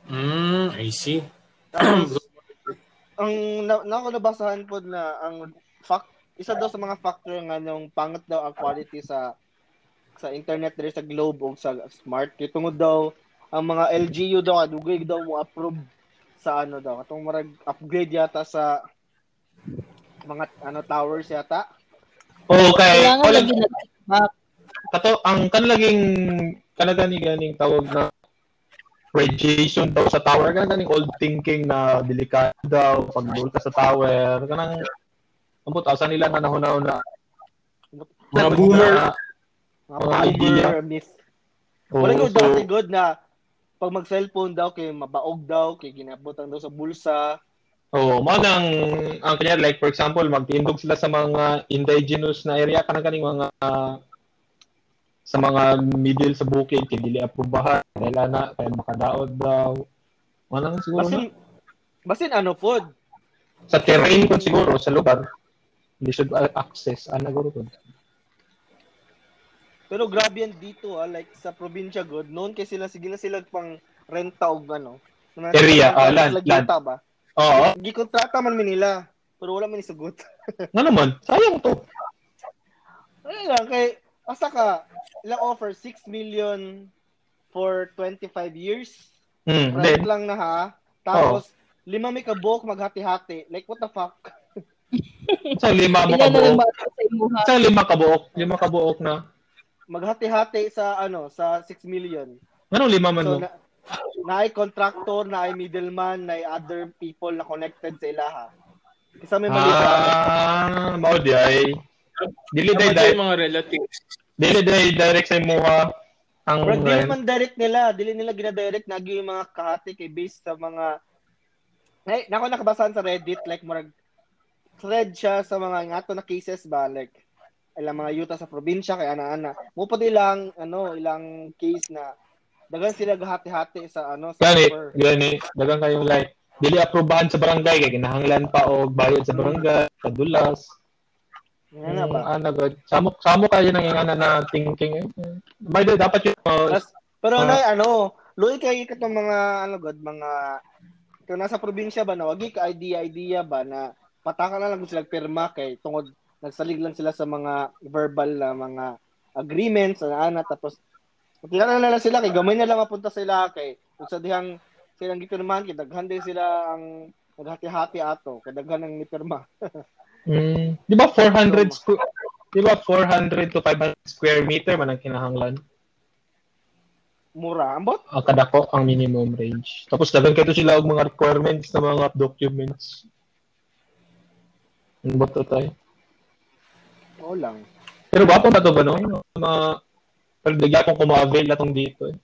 S2: Mm, I see.
S1: Tapos, ang na, na ako nabasahan po na ang fact isa daw sa mga factor nga nung pangat daw ang quality sa sa internet diri sa globe o sa smart kay tungod daw ang mga LGU daw kadugay daw mo approve sa ano daw katong marag upgrade yata sa mga ano towers yata
S4: Okay.
S3: Kailangan
S4: wala-
S3: lagi nag-back.
S4: kato ang kanlaging kanagani ganing tawag na radiation daw sa tower kanang ganing old thinking na delikado daw pag ka sa tower kanang ambot asa nila na nahuna na
S2: Mga boomer.
S1: Mga
S4: idea.
S1: boomer myth
S4: Oo,
S1: wala ko
S4: so,
S1: dati good na pag mag cellphone daw kay mabaog daw kay ginabutan daw sa bulsa.
S4: Oh, mo nang ang kanya like for example magtindog sila sa mga indigenous na area kanang kaning mga sa mga middle sa bukid kay dili aprobahan dahil na kay makadaot daw. Manang siguro na.
S1: basin basin ano pod
S4: sa terrain ko siguro sa lugar hindi should access ana guro ko
S1: Pero grabe yan dito ah, like sa probinsya good, noon kay sila sige na sila pang renta og ano.
S4: Area, ah, land,
S1: sila
S4: land.
S1: kita ba?
S4: oo
S1: Gikontrata man mi nila, pero wala man isugot.
S4: nga naman sayang to
S1: Ay lang kay asa ka ilang offer 6 million for 25 years.
S4: hmm,
S1: Rent
S4: then
S1: lang na ha. Tapos lima may kabuok maghati-hati. Like what the fuck?
S4: sa lima mo kabuok
S3: sa
S4: lima kabuok lima kabuok na
S1: Maghati-hati sa ano, sa 6 million.
S4: anong lima man
S1: So
S4: mo
S1: na, na ay contractor, na ay middleman, na ay other people na connected sa ilaha. Isa may mali sa
S4: ah mao di ay dili day day
S2: mga relatives.
S4: dili day direct sa imuha ang
S1: Pero dili man direct nila, dili nila gina-direct nagi yung mga kahati kay based sa mga Ay, nako nakabasahan sa Reddit like murag thread siya sa mga ngato na cases ba like ilang mga yuta sa probinsya kay ana-ana. Mo pa ilang ano, ilang case na dagan sila gahati-hati sa ano sa
S4: gani
S1: offer.
S4: gani dagang kayong like dili aprobahan sa barangay kay kinahanglan pa og bayad sa barangay kadulas
S1: Nga ba?
S4: Ano god samo samo kayo nang ingana na thinking eh. by the way, dapat yung uh,
S1: Plus, pero na ano, luoy kay katong mga ano god, mga kung nasa probinsya ba na wagi ka idea idea ba na pataka na lang sila pirma kay tungod nagsalig lang sila sa mga verbal na mga agreements na ana tapos Tira na lang sila kay gamay na lang mapunta sila kay ug sa dihang silang gipirmahan kay daghan din sila ang naghati-hati ato kay daghan ang nipirma.
S4: mm, di ba 400 squ- di ba 400 to 500 square meter man ang kinahanglan
S1: Mura. Ambot?
S4: ang kadako ang minimum range tapos dagan kayo sila og mga requirements na mga documents ba to tayo
S1: Oo lang.
S4: pero ba na to ba no mga pero dagya akong kuma-avail na tong dito eh.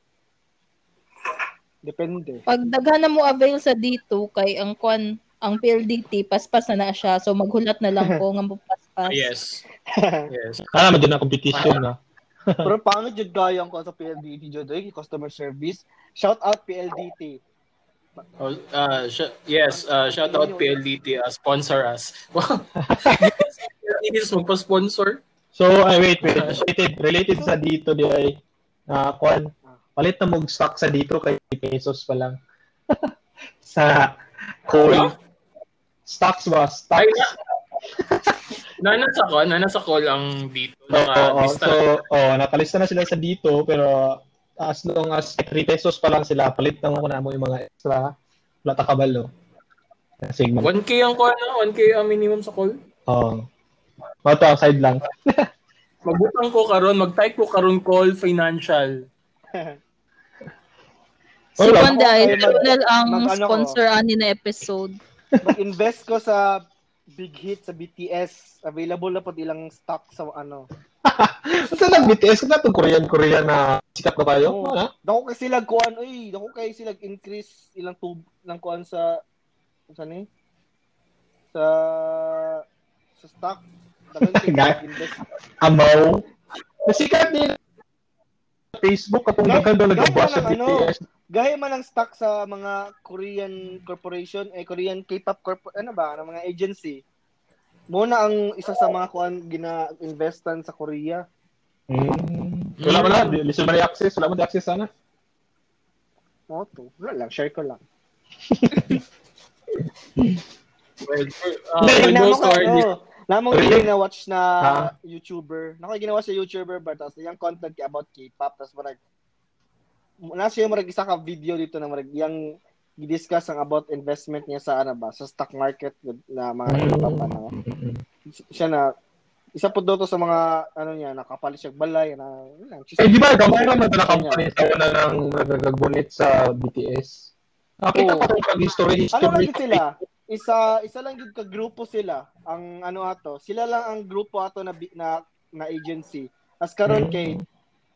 S1: Depende.
S3: Pag daghan na mo avail sa dito kay ang kwan ang PLDT paspas na na siya so maghulat na lang ko nga mo paspas.
S2: Yes. Yes.
S4: Ah, medyo na competition na.
S1: Pero paano jud gayang ko sa PLDT jud ay customer service? Shout out PLDT.
S2: Oh, uh, sh- yes, uh, shout out PLDT, uh, sponsor us. Wow. PLDT is magpa-sponsor.
S4: So, ay wait, wait. Related, related sa dito di ay na kwan. Palit na mong stock sa dito kay pesos pa lang. sa coal. Stocks ba?
S2: Ay,
S4: Stocks.
S2: na, nanas ako, nanas ako lang dito.
S4: Oo, oo.
S2: Naka-lista.
S4: so, oh, nakalista na sila sa dito, pero as long as 3 pesos pa lang sila, palit na mo na mo yung mga extra plata kabalo. Segment.
S2: 1K ang ko, ano? 1K ang minimum sa call.
S4: Oo. Oh. Ito, side lang.
S2: Magbutang ko karon, mag-type ko karon call financial.
S3: Si. Panda Ronel ang sponsor ani na episode.
S1: Mag-invest ko sa big hit sa BTS. Available na po ilang stock sa ano.
S4: Ito lang, BTS, kung itong Korean, Korean na sikat na tayo.
S1: Oo.
S4: Wala.
S1: Dako kasi sila kuan, uy, dako kay sila increase ilang tub ng kuan sa sa ni sa sa stock.
S4: Amaw. Nasikat niya Facebook katong dagan daw nag-bash sa
S1: ng ano,
S4: BTS.
S1: Gaya man ang stock sa mga Korean corporation, eh Korean K-pop corp ano ba, ng mga agency. Muna ang isa sa mga kuan gina-investan sa Korea.
S4: Mm. Wala mo na, di sila may access, wala mo di access sana.
S1: Mo to. Wala lang, share ko lang.
S2: Well, uh,
S1: namang
S2: those our
S1: ano, namang
S4: Really?
S1: gina-watch na
S4: Ha?
S1: YouTuber. Nako ginawa sa YouTuber ba tapos yung content kay about K-pop tapos marag nasa yung marag isa ka video dito na marag yung i-discuss ang about investment niya sa ano ba sa stock market na mga K-pop ano. Siya na isa po daw to sa mga ano niya nakapalit siya balay na yun
S4: Eh, di ba, gamay
S1: Ano
S4: naman na company sa una ng nagagbunit sa BTS. Nakita ko kung history,
S1: Ano
S4: history.
S1: lang sila? Isa isa lang gid ka grupo sila. Ang ano ato, sila lang ang grupo ato na na, na agency. As karon
S4: Mm.
S1: kay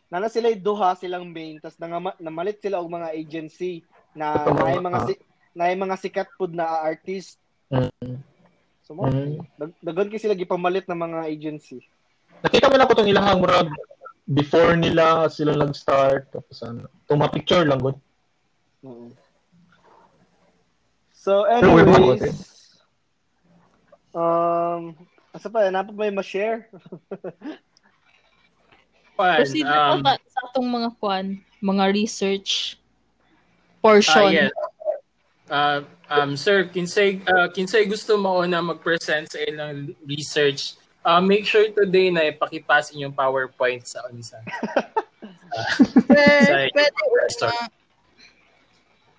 S1: nana sila duha silang main tas nangama, namalit sila og mga agency na naay mga si, naay mga sikat pud na artist.
S4: Mm.
S1: So mo,
S4: Mm.
S1: dag- dagon kay sila gipamalit ng mga agency.
S4: Nakita mo na ko itong ilahang murag before nila sila nag-start. Tapos ano, mga picture lang good.
S1: Oo. So anyways, um asa pa, napa may ma-share?
S2: Pan,
S3: Proceed
S2: um,
S3: na sa atong mga kwan, mga research portion.
S2: yes. Uh, um, sir, kinsay, uh, kinsay gusto mo na mag-present sa ilang research, uh, make sure today na ipakipas inyong PowerPoint sa unsa.
S3: Pwede,
S2: Say-
S3: pwede
S2: Start.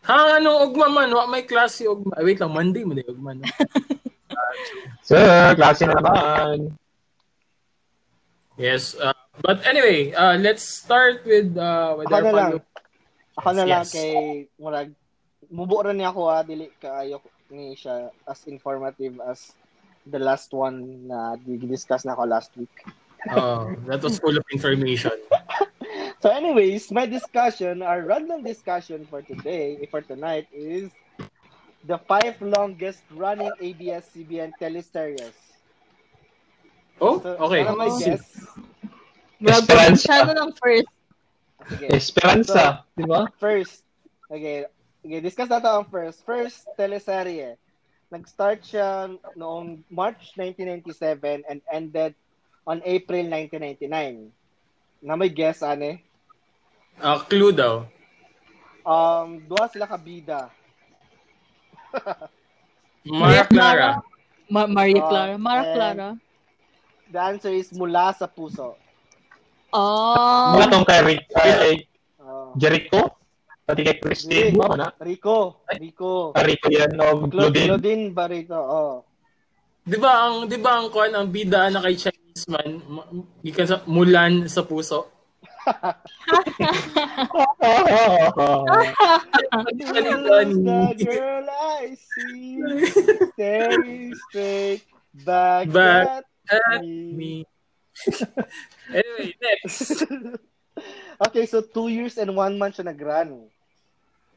S2: Ha, anong ugma man? Wa may klase ugma. Wait lang, Monday mo na yung ugma. No?
S4: Sir, klase na naman.
S2: Yes. Uh, but anyway, uh, let's start with uh, with
S1: Ako
S2: our
S1: na lang.
S2: follow-
S1: Ako na lang
S2: Yes.
S1: kay murag mubo ra niya ako ha dili kaayo ni siya as informative as the last one na di-discuss na ako last week.
S2: Oh, that was full of information.
S1: So anyways, my discussion, our random discussion for today, for tonight is the five longest running ABS-CBN teleseries.
S2: Oh,
S1: So,
S2: okay.
S1: Para may guess.
S4: Esperanza.
S3: na lang first.
S1: Sige.
S4: Esperanza, di ba?
S1: First, okay, okay, discuss natin ang first. First teleserye. Nag-start siya noong March 1997 and ended on April 1999. Na may guess, ane?
S2: Uh, clue daw.
S1: Um, duha sila kabida.
S2: Mara Clara.
S3: Ma- Maria
S1: Ah,
S3: Clara. Mara
S1: and-
S3: Clara.
S1: The answer is mula sa puso.
S3: Oh.
S4: Mga tong kay Rick, kay
S1: Oh.
S4: Jericho, pati kay Christine, ba na?
S1: Rico, Rico.
S4: Rico yan, o
S1: Claude
S4: Claudine.
S1: Claudine Barito, oh.
S2: 'Di ba ang 'di ba ang kuan ang bida na kay Chinese man ma- gikan sa Mulan sa puso.
S1: The girl I see staring straight back,
S2: Back
S1: at
S2: At
S1: me.
S2: me. anyway, next.
S1: Okay, so two years and one month siya nag-run.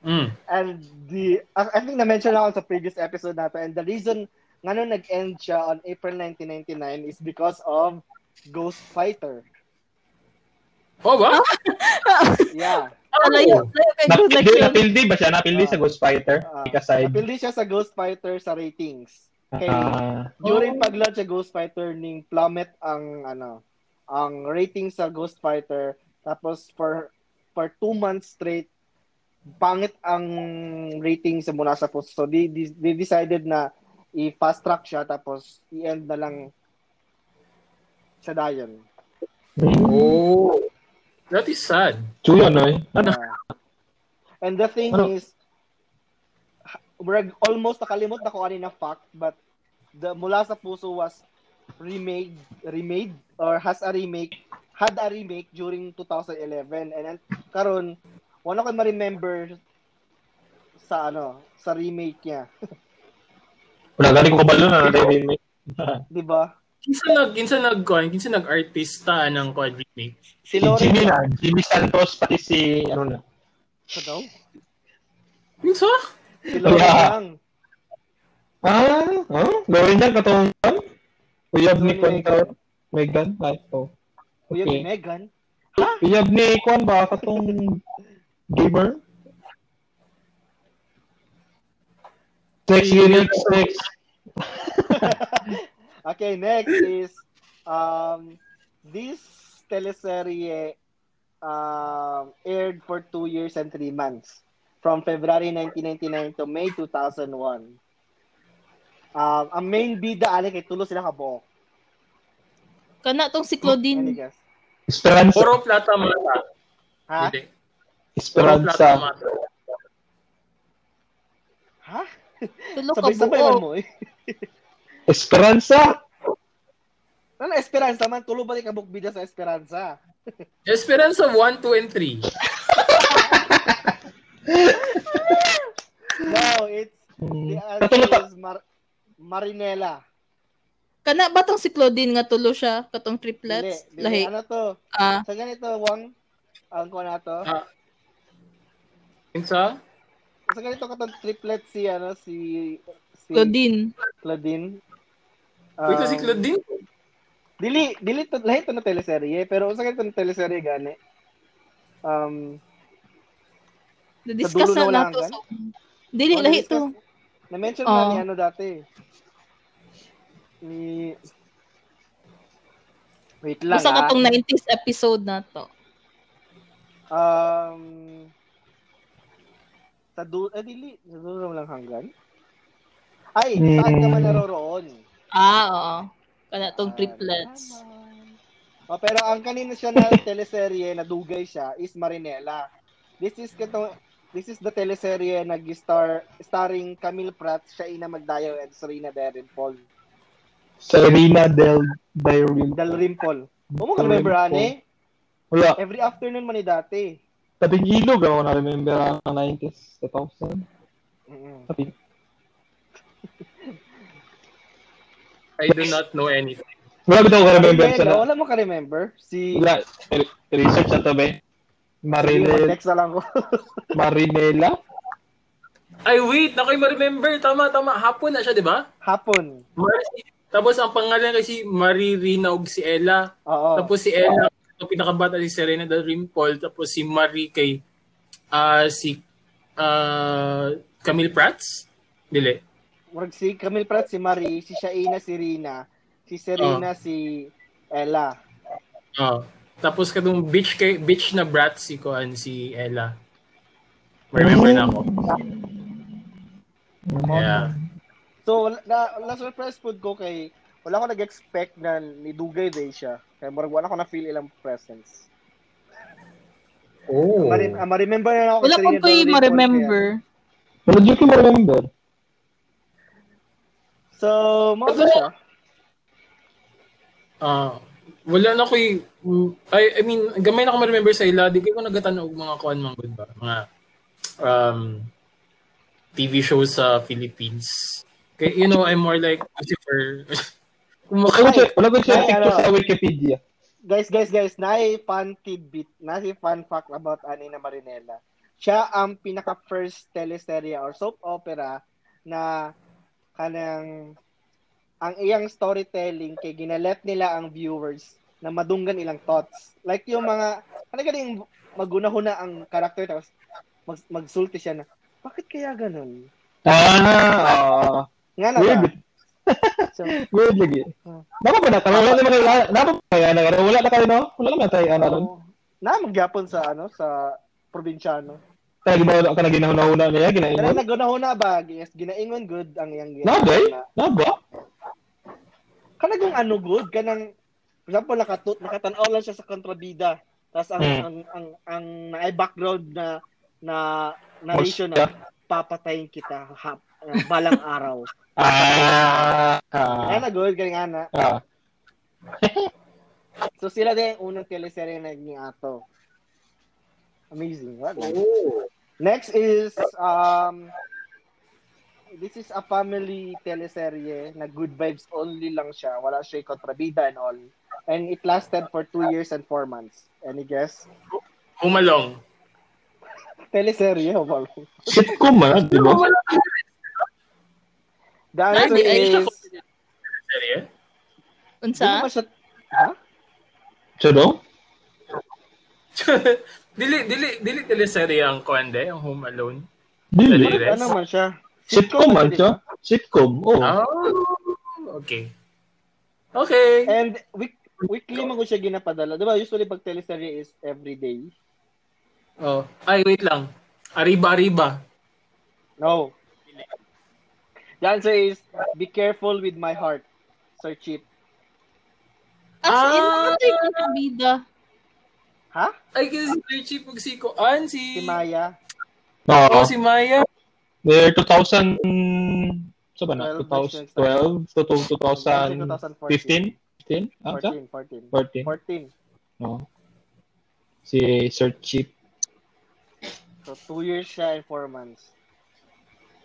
S2: Mm.
S1: And the, I think na-mention na ako sa previous episode natin, and the reason nga nung nag-end siya on April 1999 is because of Ghost Fighter.
S2: Oh, ba?
S1: Yeah.
S3: Layo, layo kay good
S4: Napildi, napildi ba siya? Napildi
S1: Ah.
S4: sa Ghost Fighter?
S1: Ah,
S4: Ika side.
S1: napildi siya sa Ghost Fighter sa ratings.
S4: Ah.
S1: during
S3: Oh.
S1: pag-launch sa Ghost Fighter, ning plummet ang ano, ang rating sa Ghost Fighter. Tapos for for two months straight, pangit ang rating sa mula sa post. So they, they, decided na i-fast track siya tapos i-end na lang sa dayon.
S2: Oh. That is sad.
S4: Chuyo, no? eh. Ano?
S1: Uh, and the thing
S4: Ano?
S1: is, we're almost nakalimot na ko na fact, but the Mula sa Puso was remade, remade or has a remake, had a remake during 2011. And then, karon wala ko ma-remember sa ano, sa remake niya.
S4: Wala, galing ko kabalo na na remake.
S1: Di ba?
S2: Kinsa nag kinsa nag kinsa nag-artista ng quad remake.
S1: Si
S4: Si
S1: Lauren
S4: Jimmy na. Jimmy Santos, pati si, ano na.
S1: Ano daw?
S2: Kinsa?
S1: Si Lauren
S4: Wala.
S1: lang.
S4: Ah, oh, Lauren yan, katong, Uyab ni Kwan ka, Megan, ay, oh.
S1: Kuya
S4: Okay.
S1: Megan.
S4: Uyab ni Kwan ba, katong gamer? Next, next, next.
S1: Okay, next is um this teleserye um aired for two years and three months from February 1999 to May 2001. Um, ang main bida ali kay tulo sila ka buok.
S3: Kana tong si Claudine.
S4: Esperanza.
S2: Puro plata mata.
S1: Ha?
S2: Hindi.
S4: Esperanza.
S1: Ha?
S3: Tulo ka
S1: Sabay-sabay
S3: buo.
S1: mo eh.
S4: Esperanza.
S1: Ano Esperanza man tulo ba ni kabuk bida sa Esperanza?
S2: Esperanza 1, 2, and 3.
S1: No, it's the
S4: Katulad
S1: answer is Mar- Marinela.
S3: Kana ba tong si Claudine nga tulo siya katong
S1: Dili,
S3: triplets?
S1: dili.
S3: Lahi.
S1: Ano to?
S3: Ah,
S1: Sa ganito, Wang, ang ko na to.
S2: Ah. Kinsa?
S1: Sa ganito katong triplet si ano si si
S3: Claudine.
S1: Claudine.
S2: Wait,
S1: Um,
S2: si Claudine?
S1: Dili, dili to, lahi to na teleserye, pero sa ganito na teleserye gani. Um,
S3: Na-discuss
S1: dulo na
S3: na nato. So, dili,
S1: oh, na-discuss-
S3: to.
S1: Na-mention
S3: Oh.
S1: na ni ano dati. Ni Wait lang
S3: Basta
S1: ah.
S3: katong 90s episode na to.
S1: Um, sa du eh dili, sa dulo lang hanggan. Ay, saan ka man
S4: Hmm.
S1: naroroon?
S3: Ah, oo. Kana tong
S1: Ah,
S3: triplets.
S1: Oh, pero ang kanina siya na teleserye na dugay siya is Marinela. This is katong this is the teleserye nag-star starring Camille Pratt, siya ina Magdayo and Serena Darren Paul.
S4: Serena Del Diary.
S1: Dalrymple. Mo mo ka remember ane?
S4: Wala.
S1: Every afternoon man ni dati.
S4: Tabing ilog ako na-remember ang 90s, 2000.
S1: Mm.
S4: Tabing.
S2: I do not know anything.
S4: Wala ba ako remember sa
S1: wala mo ka remember? Si
S4: Wala. re- Research na to, be. Marinela.
S1: Next na lang ko.
S4: Marinela?
S2: Ay, wait. Nakoy ma-remember. Tama, tama. Hapon na siya, di ba?
S1: Hapon.
S2: Mar- Tapos ang pangalan kasi Maririna og si Ella.
S1: Oo.
S2: Tapos si Ella, ang pinakabata si Serena Del Rimpol. Tapos si Marie kay ah si ah Camille Prats. Dili.
S1: Murag si Camille Pratt, si Marie, si Shaina, si Rina, si Serena, si Ella.
S2: Oh. Tapos kadong bitch kay bitch na brat si Kuan si Ella. Remember na ako. Yeah.
S1: So, na, na surprise food ko kay wala ko nag-expect na nidugay day siya. Kaya murag wala ko na feel ilang presence.
S2: Oh.
S1: Ah, ma-remember na ako
S3: Wala ko pa ma-remember.
S4: Wala ko ma-remember.
S1: So, mga ba siya?
S2: Ah, wala na ko I, I mean, gamay na ako ma-remember sa ila. Di ko nagatan og mga kuan mga good ba? Mga um, TV shows sa Philippines. Kaya, you know, I'm more like Lucifer.
S4: Wala ko siya, wala ko siya
S1: Ay,
S4: tingko
S1: ano?
S4: sa Wikipedia.
S1: Guys, guys, guys, naay fun tidbit, naay fun fact about ani na Marinela. Siya ang pinaka first teleserye or soap opera na kanang ang iyang storytelling kay ginalet nila ang viewers na madunggan ilang thoughts. Like yung mga ano ganing maguna-huna ang character tapos mag, magsulti siya na, bakit kaya ganun?
S4: Ah,
S1: Nga na
S4: weird.
S1: ba? So,
S4: Weird lagi.
S1: Ah.
S4: Dapat pa na, wala naman kayo, dapat pa kaya na, wala na kayo, no? Wala naman tayo, ano,
S1: oo. na magyapon sa ano sa probinsyano.
S4: Tayo, ginawa ka na ginahuna-una niya,
S1: Kaya
S4: ginaingon.
S1: nagunahuna ba? Yes, ginaingon good ang yang
S4: Nabay? Naba?
S1: Kanagong ano good kanang for example nakatut nakatanaw lang siya sa kontrabida. Tapos ang
S4: Hmm.
S1: ang ang ang naay background na na narration na papatayin kita ha, uh, balang araw.
S4: Ah,
S1: Kaya
S4: ah,
S1: na good kaya nga na.
S4: ah.
S1: So sila din ang unang teleserye na naging ato. Amazing. What?
S2: Oh.
S1: Next is um this is a family teleserye na good vibes only lang siya. Wala siya kontrabida and all. And it lasted for two years and four months. Any guess?
S2: Humalong.
S1: Teleserye, wow.
S4: Sitcom man, di ba?
S1: The answer is...
S3: Unsa?
S1: ba siya... Ha?
S4: Daw?
S2: dili dili dili teleserye ang kuande, ang Home Alone.
S4: Dili.
S1: Ano man siya?
S4: Sitcom man siya. Sitcom, oh.
S2: Oh, okay. Okay.
S1: And week, weekly man ko siya ginapadala. Diba usually pag teleserye is every day?
S2: Oh, ay wait lang. Arriba Arriba.
S1: No. The answer is be careful with my heart. Search it.
S3: In,
S2: Ah.
S3: ano yung kontrabida?
S1: Ha?
S2: Ay kasi si Richie pag si Kuan si
S1: Si Maya?
S4: Oo.
S2: Oh, si Maya.
S4: Year 2000... Sa ba na?
S1: 12,
S4: 2012 to to-
S1: 2014.
S4: 2015? 15? Ah, sa?
S1: 14,
S4: 14.
S1: 14. 14.
S4: Oo. Si Sir Chip.
S1: So, two years siya and four months.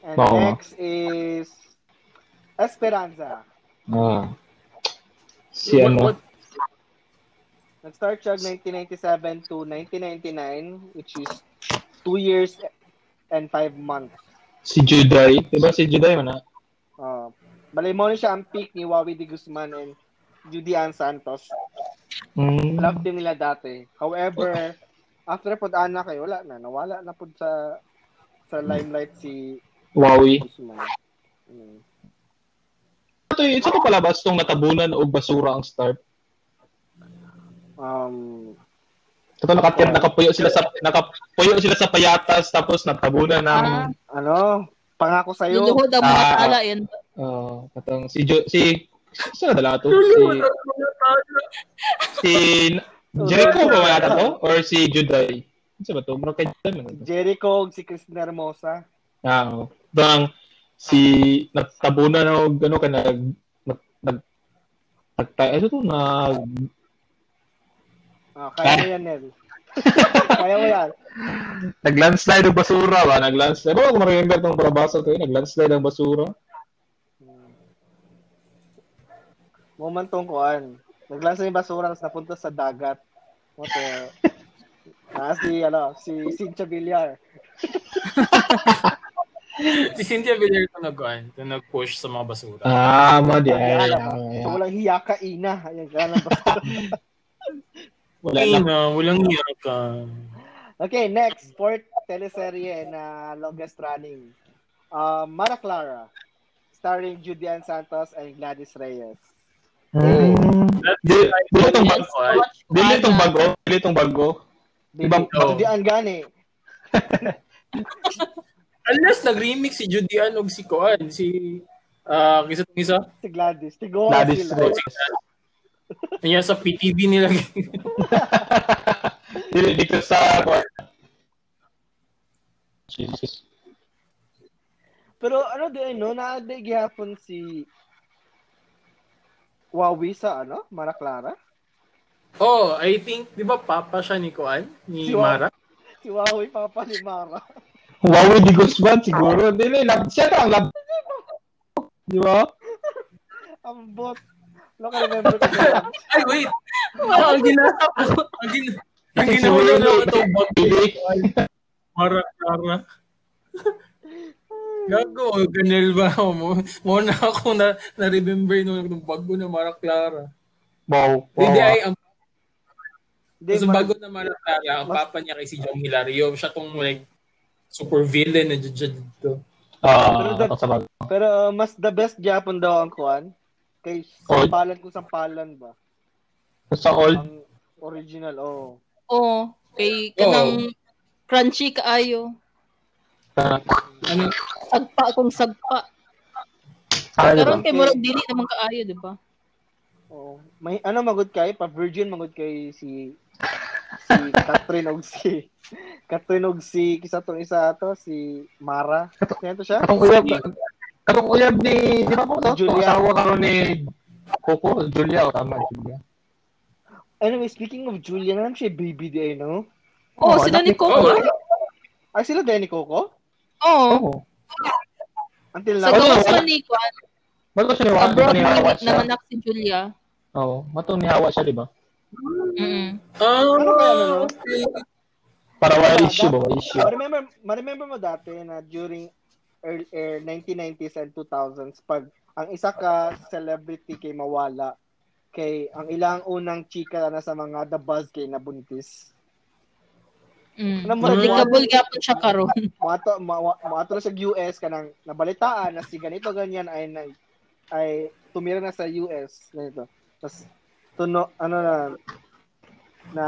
S1: And
S4: Oo.
S1: next is Esperanza.
S4: Ah. Si
S2: What-
S4: ano?
S2: what-
S1: Nag-start siya 1997 to 1999, which is two years and five months.
S4: Si Juday. Diba si Juday man ah?
S1: Uh, balay mo siya ang peak ni Wawi de Guzman and Judy Ann Santos.
S4: Mm.
S1: Love team nila dati. However, after pod anak kay wala na nawala na pod sa sa limelight si
S4: Wowie.
S1: Guzman. Mm.
S4: Ito, ito pa palabas tong natabunan o basura ang start.
S1: Um,
S4: Ito nakatira, nakapuyo sila sa nakapuyo sila sa payatas tapos natabunan ng
S3: Ah,
S1: ano, pangako sa iyo.
S3: luluhod ang mga
S4: Ah,
S3: tala yan.
S4: uh, katong si Jo, si sino dala to? Si si Jericho ba wala to or si Juday? Ano ba to? Mura kay Juday man.
S1: Jericho si Cristina Hermosa.
S4: Ah, oh. Bang si natabunan og ano ka nag nag nag nag ano to nag
S1: Ah, kaya mo yan, Nel. kaya mo yan.
S4: naglandslide ng basura ba? Naglandslide. Ba ako ma-remember tong parabasa ko, naglandslide ng basura.
S1: Hmm. Moment tong kuan. Naglansa yung basura tapos napunta sa dagat. What the... Ah, si, ano, si Cynthia Villar.
S2: si Cynthia Villar ito nag-kuan, ito nag-push sa mga basura.
S4: Ah, madi ay. Ay, ay,
S1: So, walang hiya ka, ina. Ayan ka ng basura.
S4: Wala
S2: Ay
S4: na.
S2: walang yaka.
S1: okay, next. Fourth teleserye na longest running. Uh, Mara Clara. Starring Judy Ann Santos and Gladys Reyes.
S4: Hmm. Di, di itong bago. Dili itong bago. Dili itong bago. Ibang-
S1: Judy Ann gani.
S2: Unless nag-remix si Judy Ann og si Kuan, si ah kisa tong isa.
S1: Si Gladys. Tigo
S4: Gladys
S1: sila.
S2: Kanya sa PTV nila.
S4: Dito sa Jesus.
S1: Pero ano din, no? Naaday gihapon si Wawi sa ano? Mara Clara?
S2: oh, I think, di ba papa siya ni Kuan? Ni
S1: Si Wa-
S2: Mara?
S1: Si Wawi Papa ni Mara.
S4: Huawei di Guzman siguro. Dili lab siya ang lab. Di ba?
S1: Ang bot. Look, I remember ko.
S2: Ay, wait! Ah, ang gina... Ang gina... Ang na ito,
S4: Dili.
S2: Mara Clara. Gago, ganil ba? Mo, mo na ako na, na-remember nung, nung bago na Mara Clara.
S4: Wow. wow.
S2: Hindi ay, ang,
S1: Di,
S2: Kasi
S1: ma-
S2: bago na Marataya, ang
S1: mas-
S2: papa niya kay si John Hilario, siya tong like super villain na dyan dito.
S4: Ah,
S1: Pero
S4: uh, sa bag.
S1: Pero uh, mas the best Japon daw ang kuan. Kay
S4: Old?
S1: Sampalan kung Sampalan ba?
S4: Sa old,
S1: Ang original, oh.
S3: Oo. Kay kanang crunchy kaayo.
S4: uh,
S2: Ano,
S3: Sagpa kung sagpa.
S4: ano ba?
S3: Karon kay murag dili naman kaayo, di ba?
S1: Oh, may ano magud kay pa virgin magud kay si si Catherine og si Catherine og si kisa tong isa ato si Mara. Kaya to siya?
S4: Katong uyab, katong uyab ni, di ba po to?
S1: Julia.
S4: Asawa karon ni Coco, Julia, o tama, Julia.
S1: Anyway, speaking of Julia, naman siya baby di ay, no?
S3: Oh,
S4: Oo,
S3: sila ni
S4: ni
S3: Coco.
S2: Coco.
S1: Ay, sila din ni Coco?
S3: Oo.
S4: Oo.
S1: Until
S3: Sa
S1: now.
S3: gawas
S4: Oo.
S3: man ni Kwan,
S4: Bago siya nihawa,
S3: abroad ni
S4: siya.
S3: nanganak si Julia.
S4: Oo, matong nihawa siya, di ba?
S3: Mm.
S2: ah,
S1: Ano kaya, ano?
S4: Para wala
S1: Diba,
S4: issue ba? issue.
S1: Ma-remember, ma-remember mo dati na during early, er, 1990s and 2000s, pag ang isa ka celebrity kay mawala, kay ang ilang unang chika na sa mga The Buzz kay nabuntis.
S3: Mm.
S1: Ano mo,
S3: Applicable gyapon siya karon.
S1: Mato, ma, maato na sa US kanang nabalitaan na si ganito ganyan ay na, ay tumira na sa US ganito. Tapos tuno ano na na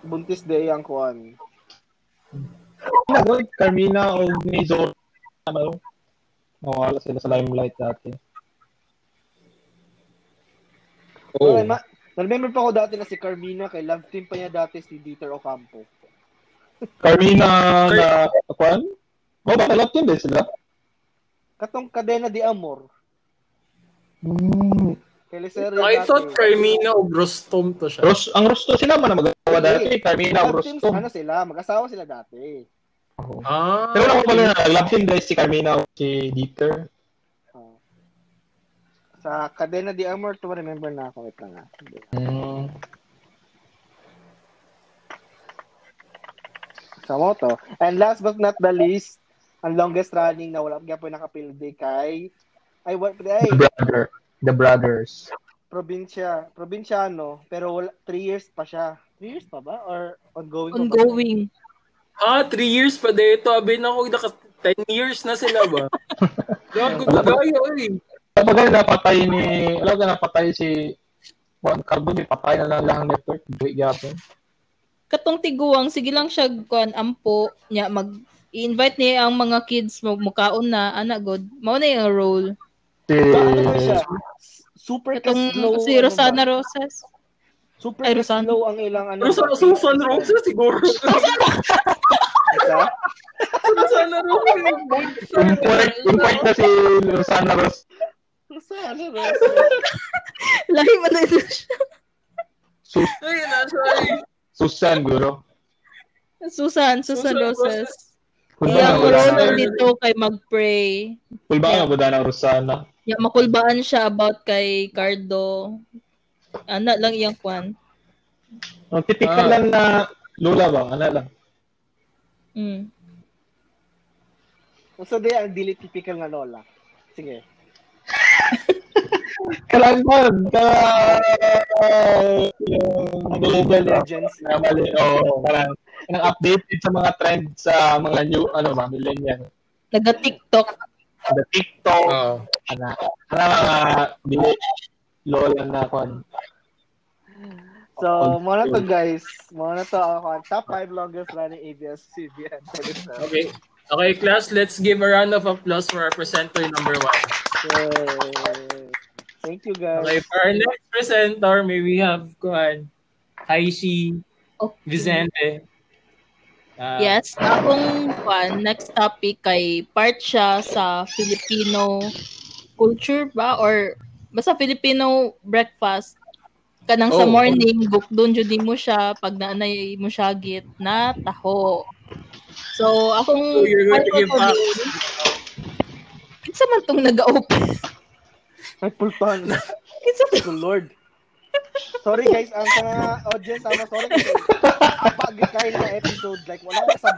S1: buntis day ang kuan.
S4: Ano, Carmina o ni Zoro. Ano? Nawala sila sa limelight dati.
S2: Oh.
S1: Ay, ma- na-remember pa ako dati na si Carmina kay love team pa niya dati si Dieter Ocampo.
S4: Carmina na, kwan? Oh, baka love team din sila?
S1: Katong Cadena de Amor.
S4: Hmm.
S1: Kay Licerio
S2: I thought Carmina o Rostom to siya.
S4: Ros, ang Rosto sila man na magawa dati. Carmina
S1: Love teams, ano sila, mag-asawa sila dati.
S2: Ah,
S4: Pero wala ko pala na love team guys si Carmina o si Dieter.
S1: Oh. Sa Cadena de Amor, to remember na ako. Wait lang ah.
S4: Hmm.
S1: Sa moto. And last but not the least, ang longest running na wala pa po nakapildi kay ay what ay
S4: The brother. The brothers.
S1: probinsya, probinsyano, pero wala 3 years pa siya. 3 years pa ba or ongoing?
S3: Ongoing.
S2: ah, three years pa dito. Abi na ako, naka 10 years na sila ba? Gago
S4: pa.
S2: kagayo eh.
S4: Kapag napatay ni, alam ka napatay si Juan Carbon, may patay na lang lang network. Duwi gyapon.
S3: Katong tiguang, sige lang siya kuan ampo niya mag i-invite niya ang mga kids mo mukaon na ana god. Mao na yung role.
S4: Si,
S1: Ba, ano ba siya? Super slow.
S3: si
S1: ano
S3: Rosana? Rosas.
S1: Super
S3: Ay, Rosana.
S1: slow ang ilang ano.
S2: Pero sa
S1: ba?
S2: Susan Rosa siguro.
S4: Yung point, yung point na si Rosana Ros.
S1: Rosana Rosa.
S3: Lahi man na ito siya.
S4: Sus,
S2: Ay, nasa ay.
S4: Susan, guro.
S3: Susan, Susan
S2: Susan
S4: nga
S3: role
S4: ba
S3: dito kay mag-pray.
S4: Kulba nga ba ng Rosana?
S3: Ya makulbaan siya about kay Cardo. Ana lang iyang kwan.
S4: Ang typical
S2: Ah.
S4: lang na lola ba? Ano lang?
S3: Mm.
S1: So, di ang dili typical nga lola. Sige.
S4: Kalangkon! Ka... Yung global na.
S1: Legends.
S4: Na mali. Oo, parang parang updated sa mga trend sa mga new, ano ba, millennial.
S3: Naga-TikTok.
S4: The TikTok,
S2: Oh.
S4: ana, ana mga bili, lola na kon.
S1: So, mo na to guys. Mo na to ako. Top 5 longest running ABS-CBN.
S2: Okay. Okay, class, let's give a round of applause for our presenter number one.
S1: Yay. Thank you guys.
S2: Okay, for our next presenter, may we have Kuan, Haishi
S3: Okay.
S2: Vicente. Ah,
S3: Yes, akong kwan, next topic kay part siya sa Filipino culture ba or basta Filipino breakfast kanang sa
S2: Oh,
S3: morning book doon jud mo siya pag naanay mo siya git na taho. So akong
S2: So you're going to
S3: part
S2: give
S3: ko
S2: up?
S3: din, Kinsa man tong nag-open?
S1: Ay, pulpan.
S3: Kinsa to?
S1: Oh, Lord. Sorry guys, ang mga audience, ano, sorry kasi pag kayo na episode, like, wala ko sa.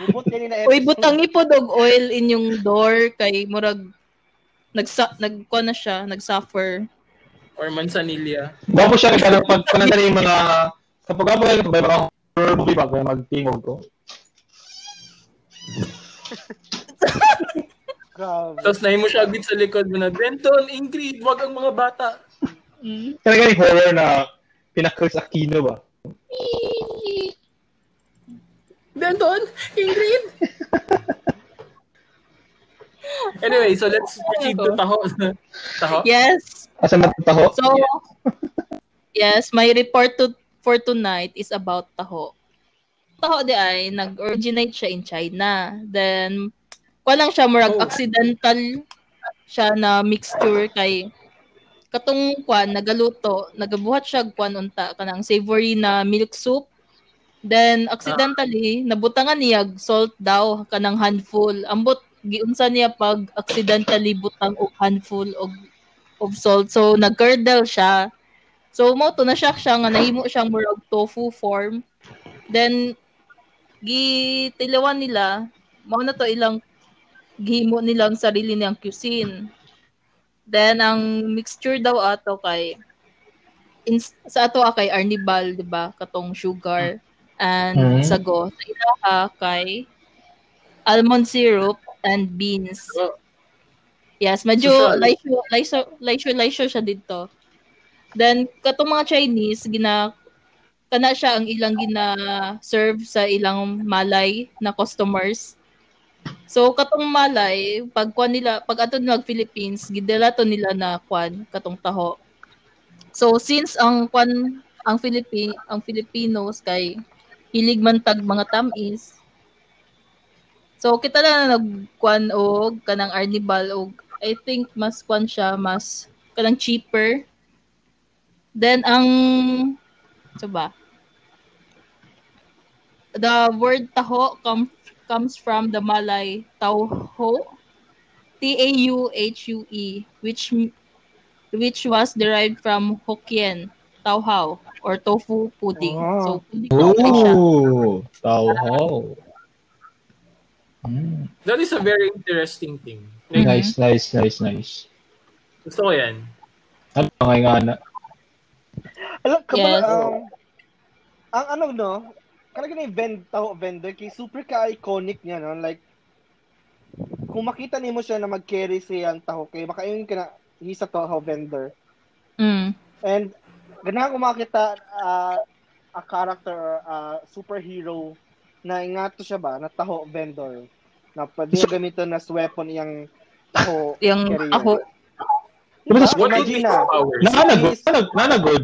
S1: Bubot kayo na episode.
S3: Uy, butang ipod og oil inyong door kay murag nagsa nagkuha na siya, nagsuffer.
S2: or mansanilla.
S4: Gwapo siya kaya pag pananda yung mga kapag kayo pag may mga horror movie ba kaya magtingog ko.
S1: Grabe.
S2: Tapos nahin mo siya agad sa likod mo na, Benton, Ingrid, wag ang mga bata.
S3: Mm.
S4: Talaga yung horror na pinaka-Chris Aquino ba?
S2: Benton, Ingrid. anyway, so let's proceed to taho. taho?
S3: Yes.
S4: Asa matataho?
S3: So, yes, my report to for tonight is about taho. Taho di ay nag-originate siya in China. Then walang siya murag
S2: Oh.
S3: accidental siya na mixture kay katong kwan nagaluto, nagabuhat siya kwan unta kanang savory na milk soup. Then accidentally nabutangan niya salt daw kanang handful. Ambot giunsa niya pag accidentally butang og handful og of salt. So, nag-curdle siya. So, mo to na siya siya nga nahimo siyang murag tofu form. Then, gitilawan nila, mao na to ilang gihimo nilang sarili niyang cuisine. Then, ang mixture daw ato kay in, sa ato ah, kay arnibal, di ba? Katong sugar and
S4: Mhm.
S3: sago. Sa ilaha kay almond syrup and beans.
S2: Oh.
S3: Yes, medyo laisyo, laisyo, laisyo, laisyo siya dito. Then, katong mga Chinese, gina, kana siya ang ilang gina-serve sa ilang malay na customers. So, katong malay, pag kwan nila, pag ato nila Philippines, gidala to nila na kwan, katong taho. So, since ang kwan, ang Philippine, ang Filipinos kay hilig man tag mga tamis, So kita na nagkuan og kanang Arnibal og I think mas kuan siya mas kanang cheaper. Then ang so ba? The word taho come, comes from the Malay tauho T A U H U E which which was derived from Hokkien tauhao or tofu pudding.
S1: Oh.
S3: So pudding daw siya.
S4: Mm.
S2: That is a very interesting thing.
S3: Mhm.
S4: Nice, nice, nice, nice.
S2: Gusto ko yan.
S4: Ano nga nga na?
S1: Alam, kabala,
S3: Yes.
S1: um, ang ano, no, karag na yung vend, taho vendor, kay super ka-iconic niya, no? Like, kung makita nimo siya na mag-carry siyang taho, kay makayon ka na, he's a taho vendor.
S3: Mm.
S1: And, ganahan ko makita uh, a character or a superhero na ingato siya ba, na taho vendor. Na pwede niya gamitin as weapon yung taho
S3: Yung
S1: carrier.
S3: ako
S4: Diba sa
S2: What
S1: Imagine na.
S2: powers?
S4: Nanagod, nanag, nanagod.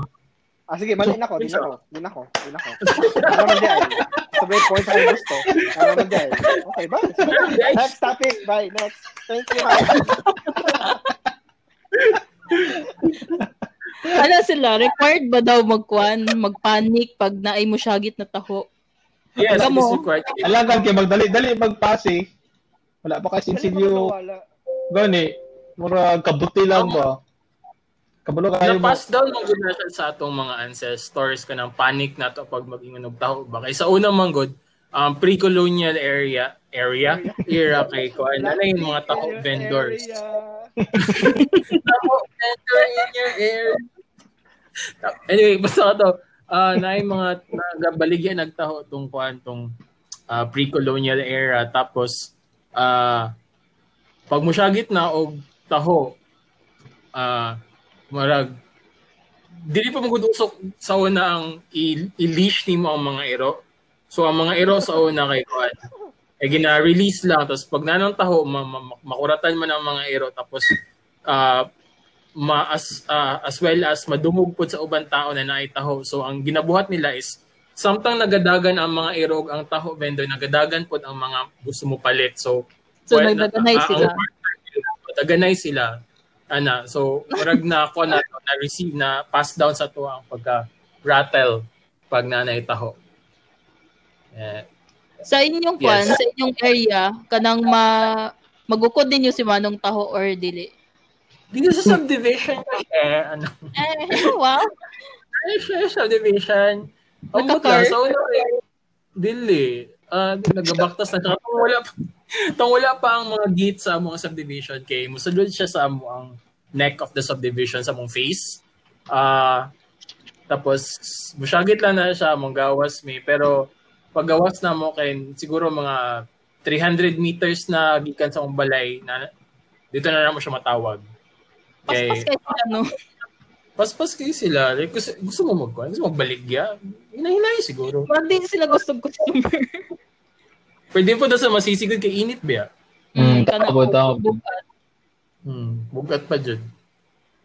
S1: Ah, sige, mali na ko, di na ko, di na ko, di na ko. Ano naman di ay. Sabay point ako gusto. Ano naman di ay. Okay, bye. Next topic, bye. Next. Thank you.
S3: ano sila, required ba daw magkuan, magpanic pag naay mo syagit na taho?
S2: Yes,
S3: Kamo.
S2: is required.
S4: Alangan kayo magdali-dali magpasi. Wala pa kasi
S1: Wala.
S4: gani. Mura kabuti lang ba? Kabalo kayo mo.
S2: Na-pass down mong siya sa atong mga ancestors ka ng panic na to pag mag-ingon og taho ba kay sa unang manggod um, pre-colonial area area era kay ko ano na yung mga taho vendors taho vendor in your area anyway basta ka to uh, na yung mga nagabaligyan nagtaho tong kuan tong uh, pre-colonial era tapos uh, pag musyagit na og taho ah marag dili pa magud usok sa una ang i-leash nimo ang mga ero. So ang mga ero sa una kay kuan eh gina-release lang tapos pag nanong taho ma- ma- makuratan man ang mga ero tapos ah ma as, ah, as well as madumog pod sa ubang tao na naay taho. So ang ginabuhat nila is samtang nagadagan ang mga ero ug ang taho vendor nagadagan pod ang mga gusto mo palit. So
S3: So,
S2: well,
S3: nagdaganay
S2: ah,
S3: sila.
S2: ang- Nagdaganay sila ana so murag na ko na na receive na pass down sa to ang pagka rattle pag nanay taho eh,
S3: Sa inyong kwan,
S2: Yes.
S3: sa inyong area, kanang ma magukod ninyo si Manong Taho or dili?
S2: dito sa subdivision eh ano
S3: Eh, wow.
S2: siya subdivision mutla sa una kay dili. Ah nagabaktas na siya. Tong wala pa tong wala pa ang mga gate sa mga subdivision kay musulod siya sa amo ang neck of the subdivision sa mong face. Ah, tapos musyagit lang na siya mong gawas mi pero paggawas na mo kay siguro mga 300 meters na gikan sa akong balay na dito na lang mo siya matawag.
S3: Paspas
S2: Kay
S3: kayo sila, no?
S2: Paspas kayo sila. Like, gusto, gusto mo magkuhan? Gusto mo magbaligya? Hinahinay siguro.
S3: Parang di sila gusto customer.
S2: Pwede po daw sa masisigod kay init ba?
S4: Mm,
S3: ko,
S4: tama.
S3: bugat.
S2: Hmm, bugat pa dyan.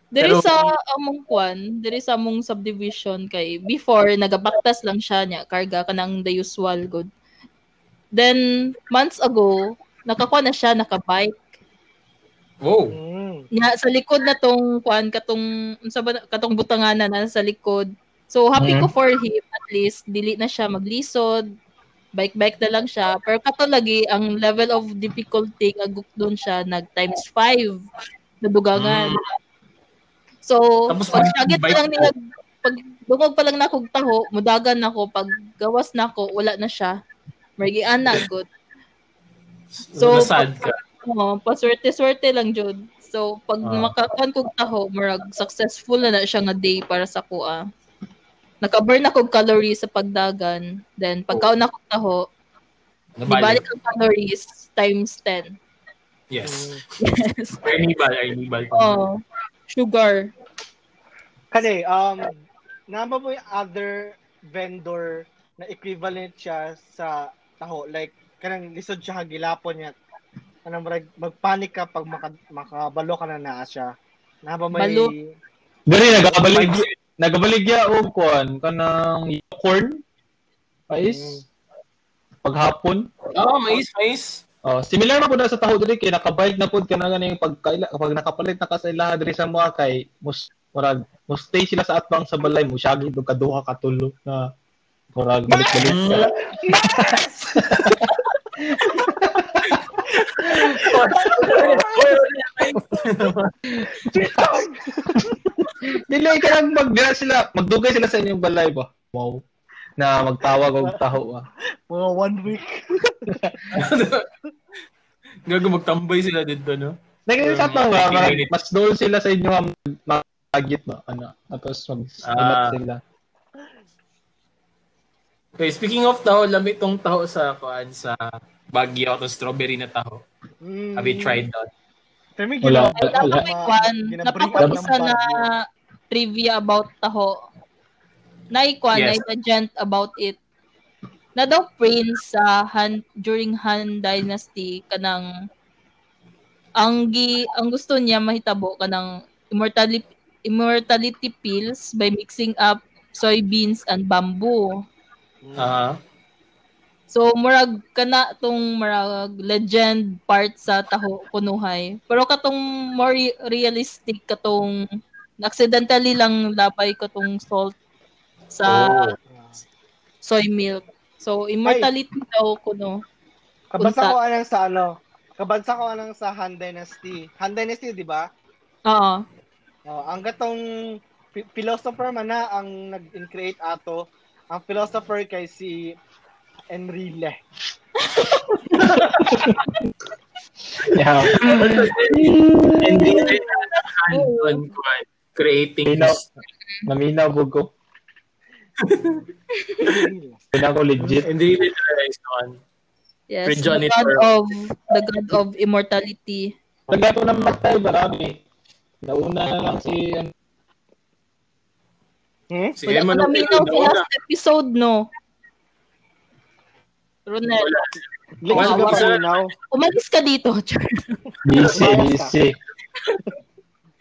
S3: Diri
S2: Pero-
S3: sa among kwan, diri sa among subdivision kay before nagabaktas lang siya niya karga kanang the usual good. Then months ago, nakakuha na siya nakabike.
S2: Wow.
S3: Nya sa likod na tong kwan katong unsa ba na- katong butanganan na sa likod. So happy
S4: Mhm.
S3: ko for him at least dili na siya maglisod. Bike-bike na lang siya. Pero kato lagi ang level of difficulty aguk doon siya nag times 5 na dugangan. So,
S2: Tapos
S3: pag syagit pa lang nila, pag dungog pa lang na akong taho, mudagan ako, pag gawas na ako, wala na siya. Margian na, good.
S2: So,
S3: So,
S2: sad ka.
S3: Oo, paswerte-swerte lang jud. So pag
S2: Ah.
S3: makakuan kog taho, murag successful na na siya nga day para sa kuha. Naka-burn na kog calories sa pagdagan. Then pagkaon na kog taho,
S2: Nabalik.
S3: ibalik ang calories times 10.
S2: Yes.
S3: Yes.
S2: Arnibal, Arnibal.
S3: Oh, sugar.
S1: Kani, um, naba mo yung other vendor na equivalent siya sa taho? Like, kanang lisod siya gilapon niya. Kanang mag, magpanik ka pag maka, makabalo ka na naa siya. Naba may...
S3: Balo.
S4: Diri nagabalig nagabaligya og kuan kanang corn pais paghapon.
S2: Oo, mais, mais.
S4: Oh, similar na pud na sa taho diri kay nakabike na pud kana ganing pagkaila kapag nakapalit na ka sa ilaha diri sa mga kay mus murag mo stay sila sa atbang sa balay mo syagi do kaduha ka tulo na murag balik-balik Dili ka lang magdira sila, magdugay sila sa inyong balay ba. Wow. Na magtawag og taho ah.
S1: Mga one week.
S2: Gago magtambay sila dito, no? Um,
S4: atbang ba, mas doon sila sa inyo ang magagit ba ano. Tapos mag
S2: Ah.
S4: sila.
S2: Okay, speaking of taho, lamit tong taho sa kuan sa Baguio to strawberry na taho.
S1: Mm.
S2: Have you tried that?
S1: Pero may
S4: Wala.
S3: Ay, dapat
S4: Wala.
S3: may kwan.
S1: Ginabring
S3: Napako
S1: out ng
S3: isa na trivia about taho. Naikwan,
S2: Yes.
S3: yes. legend about it. Na daw prince sa Han during Han Dynasty kanang ang gi ang gusto niya mahitabo kanang immortality immortality pills by mixing up soybeans and bamboo.
S2: Ah.
S3: So murag kana tong murag legend part sa taho kunuhay. Pero katong more re- realistic katong accidentally lang labay katong salt sa
S2: Oh.
S3: soy milk. So immortality daw kuno.
S1: Kabasa
S3: Unta.
S1: ko anang sa ano, kabasa ko anang sa Han Dynasty. Han Dynasty, di ba?
S3: Oo.
S1: Oh, ang gatong phi- philosopher man na ang nag-create ato. Ang philosopher kay si Enrile.
S4: Yeah.
S2: And then, hand-on kuan, creating
S4: Minaw.
S2: this.
S4: Maminaw bug ko. Pina ko legit.
S2: And then, realize one.
S3: Yes.
S2: With
S3: The
S2: Johnny
S3: god of the god of immortality.
S4: Nagato na matay marami. Nauna na lang si ano,
S1: Hmm?
S2: Si
S3: Wala ko
S2: Emmanuel
S3: naminaw sa
S2: Nauna.
S3: last episode no. Ronel,
S2: Wala,
S1: ka
S2: wala.
S1: pa now.
S3: umalis ka dito.
S4: busy, busy.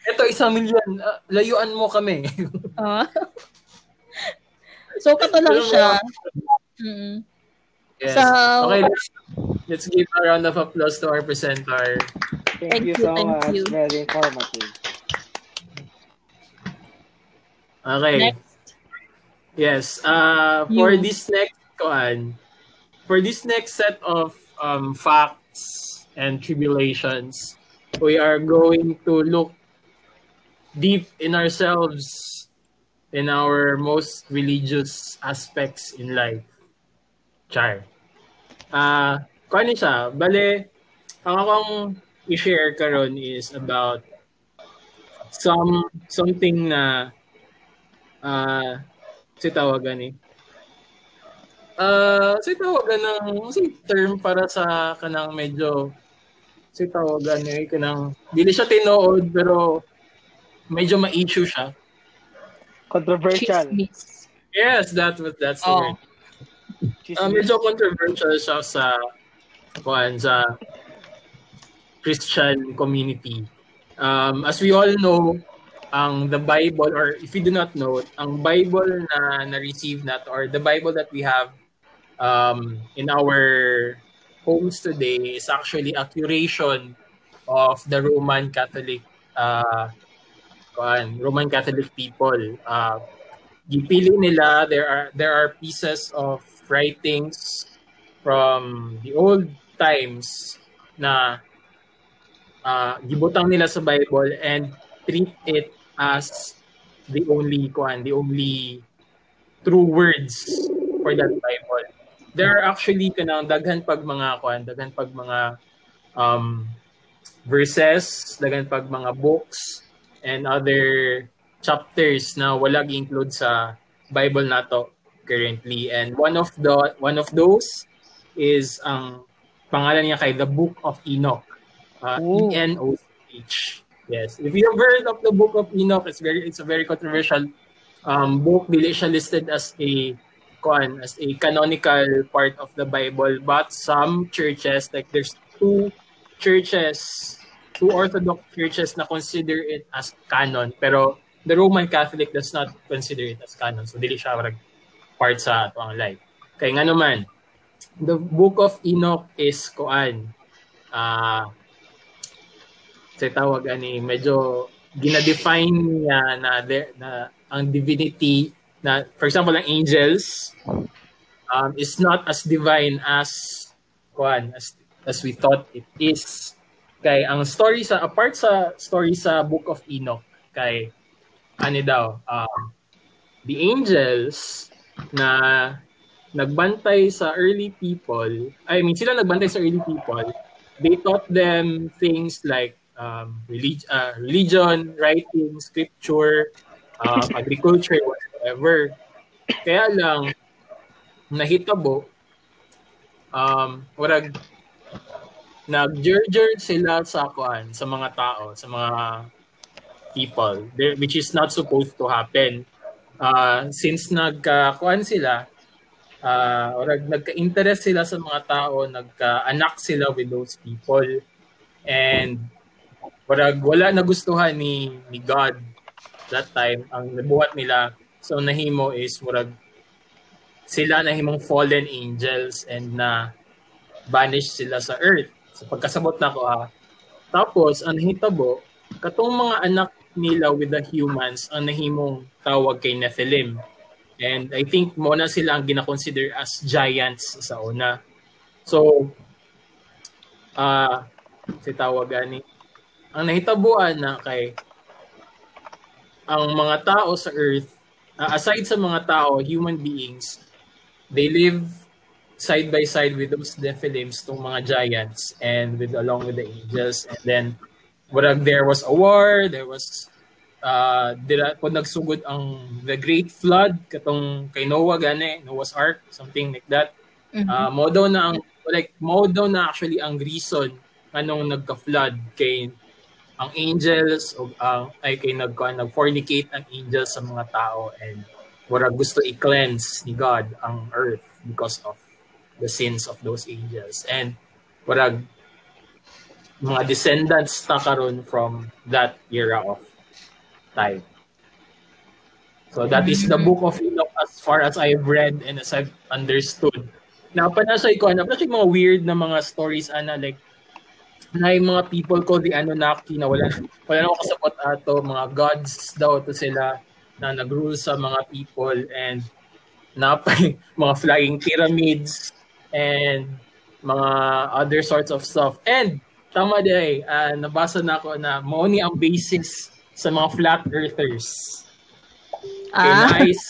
S2: Ito, isang milyon. Ah, layuan mo kami.
S3: Ah. so kato lang siya. Mm.
S2: yes.
S3: So-
S2: okay, let's, let's give a round of applause to our presenter.
S1: Thank,
S3: Thank
S1: you
S3: you,
S1: so
S3: thank
S1: much.
S3: you.
S1: Very informative.
S2: Okay.
S3: Next.
S2: Yes. Uh, for
S3: You.
S2: this next kuan, for this next set of um, facts and tribulations, we are going to look deep in ourselves in our most religious aspects in life. Char. Ah, uh, kuan siya, bale ang akong i-share karon is about some something na Ah, si tawagan ni. Ah, si tawagan ng si term para sa kanang medyo si tawagan ni kanang dili siya tinuod pero medyo ma-issue siya.
S1: Controversial.
S3: Chismis.
S2: Yes, that was that's the
S3: Oh.
S2: word. Uh, medyo controversial siya sa kuan sa Christian community. Um, as we all know, ang the Bible or if you do not know, ang Bible na na-receive nato or the Bible that we have um, in our homes today is actually a curation of the Roman Catholic uh, Roman Catholic people. Uh, gipili nila there are there are pieces of writings from the old times na uh, gibutang nila sa Bible and treat it as the only kuan, the only true words for that Bible. There are actually kanang daghan pag mga kuan, daghan pag mga um, verses, daghan pag mga books and other chapters na wala gi-include sa Bible nato currently and one of the one of those is ang pangalan niya kay the Book of Enoch. Uh,
S1: Ooh.
S2: E N O C H. Yes. If you have heard of the Book of Enoch, it's very it's a very controversial um, book. Dili siya listed as a kuan as a canonical part of the Bible, but some churches like there's two churches, two Orthodox churches na consider it as canon, pero the Roman Catholic does not consider it as canon. So dili siya part sa ato ang life. Kay nga naman, the Book of Enoch is kuan ah sa tawag ani medyo ginadefine niya na, de, na ang divinity na for example ang angels um, is not as divine as kuan as as we thought it is. Kay ang story sa apart sa story sa Book of Enoch kay ano daw um, the angels na nagbantay sa early people I mean sila nagbantay sa early people they taught them things like um, relig- uh, religion, writing, scripture, uh, agriculture, whatever. Kaya lang, nahitabo, um, warag, nag-jerjer sila sa kuan sa mga tao, sa mga people, which is not supposed to happen. Uh, since nagka-kuan sila, uh, or nagka-interest sila sa mga tao, nagka-anak sila with those people, and Parag wala nagustuhan ni ni God that time ang nabuhat nila so nahimo is murag sila nahimong fallen angels and na banish sila sa earth. Sa pagkasabot na ko ha tapos ang hitabo katong mga anak nila with the humans ang nahimong tawag kay Nephilim. And I think mo na sila ang gina-consider as giants sa una. So ah si tawag ani ang nahitabuan na kay ang mga tao sa earth uh, aside sa mga tao human beings they live side by side with those Nephilims tong mga giants and with along with the angels and then wala there was a war there was uh dira po nagsugod ang the great flood katong kay Noah gani Noah's ark something like that
S3: Mhm.
S2: uh, mo daw na ang like mo daw na actually ang reason anong nagka-flood kay ang angels o ang ay kay nag nag-fornicate ang angels sa mga tao and wala gusto i-cleanse ni God ang earth because of the sins of those angels and wala mga descendants ta karon from that era of time. So that is the book of Enoch as far as I've read and as I've understood. Na ko, na panasay mga weird na mga stories ana like na yung mga people ko the Anunnaki na wala wala na ako kasabot ato. Mga gods daw to sila na nagrule sa mga people and napay mga flying pyramids and mga other sorts of stuff. And tama day uh, nabasa na ako na mao ni ang basis sa mga flat earthers. Kay
S3: Ah,
S2: nice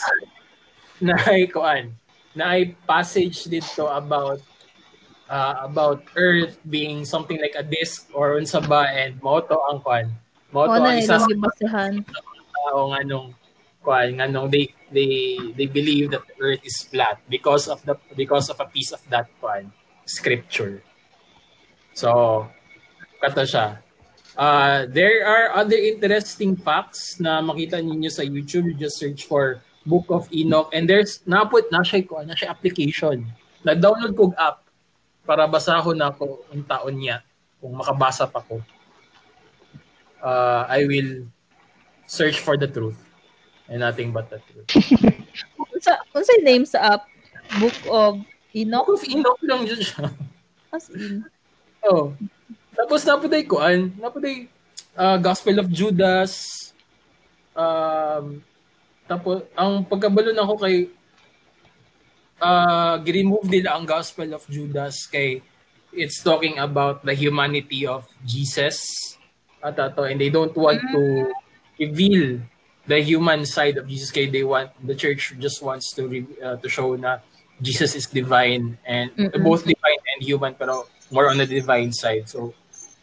S2: na ay kuan na ay passage dito about uh, about Earth being something like a disc or unsa ba and moto ang kuan moto ang isa
S3: ilang
S2: sa
S3: gibasehan.
S2: tao nga nung kuan nga no they they they believe that the earth is flat because of the because of a piece of that kuan scripture. So kata siya. Uh, there are other interesting facts na makita ninyo sa YouTube. You just search for Book of Enoch and there's naput na siya ko na siya application. Na-download kog app para basahon ako ang taon niya kung makabasa pa ko. Uh, I will search for the truth and nothing but the truth.
S3: Unsa unsa yung name sa app? Book of Enoch?
S2: Book of Enoch lang dyan siya.
S3: As in.
S2: Oh. Tapos napuday ko an, napuday uh, Gospel of Judas. Um tapos ang pagkabalo na ako kay uh, remove nila ang Gospel of Judas kay it's talking about the humanity of Jesus. At ato and they don't want to reveal the human side of Jesus kay they want the church just wants to re- uh, to show na Jesus is divine and
S3: Mm-mm.
S2: both divine and human pero more on the divine side. So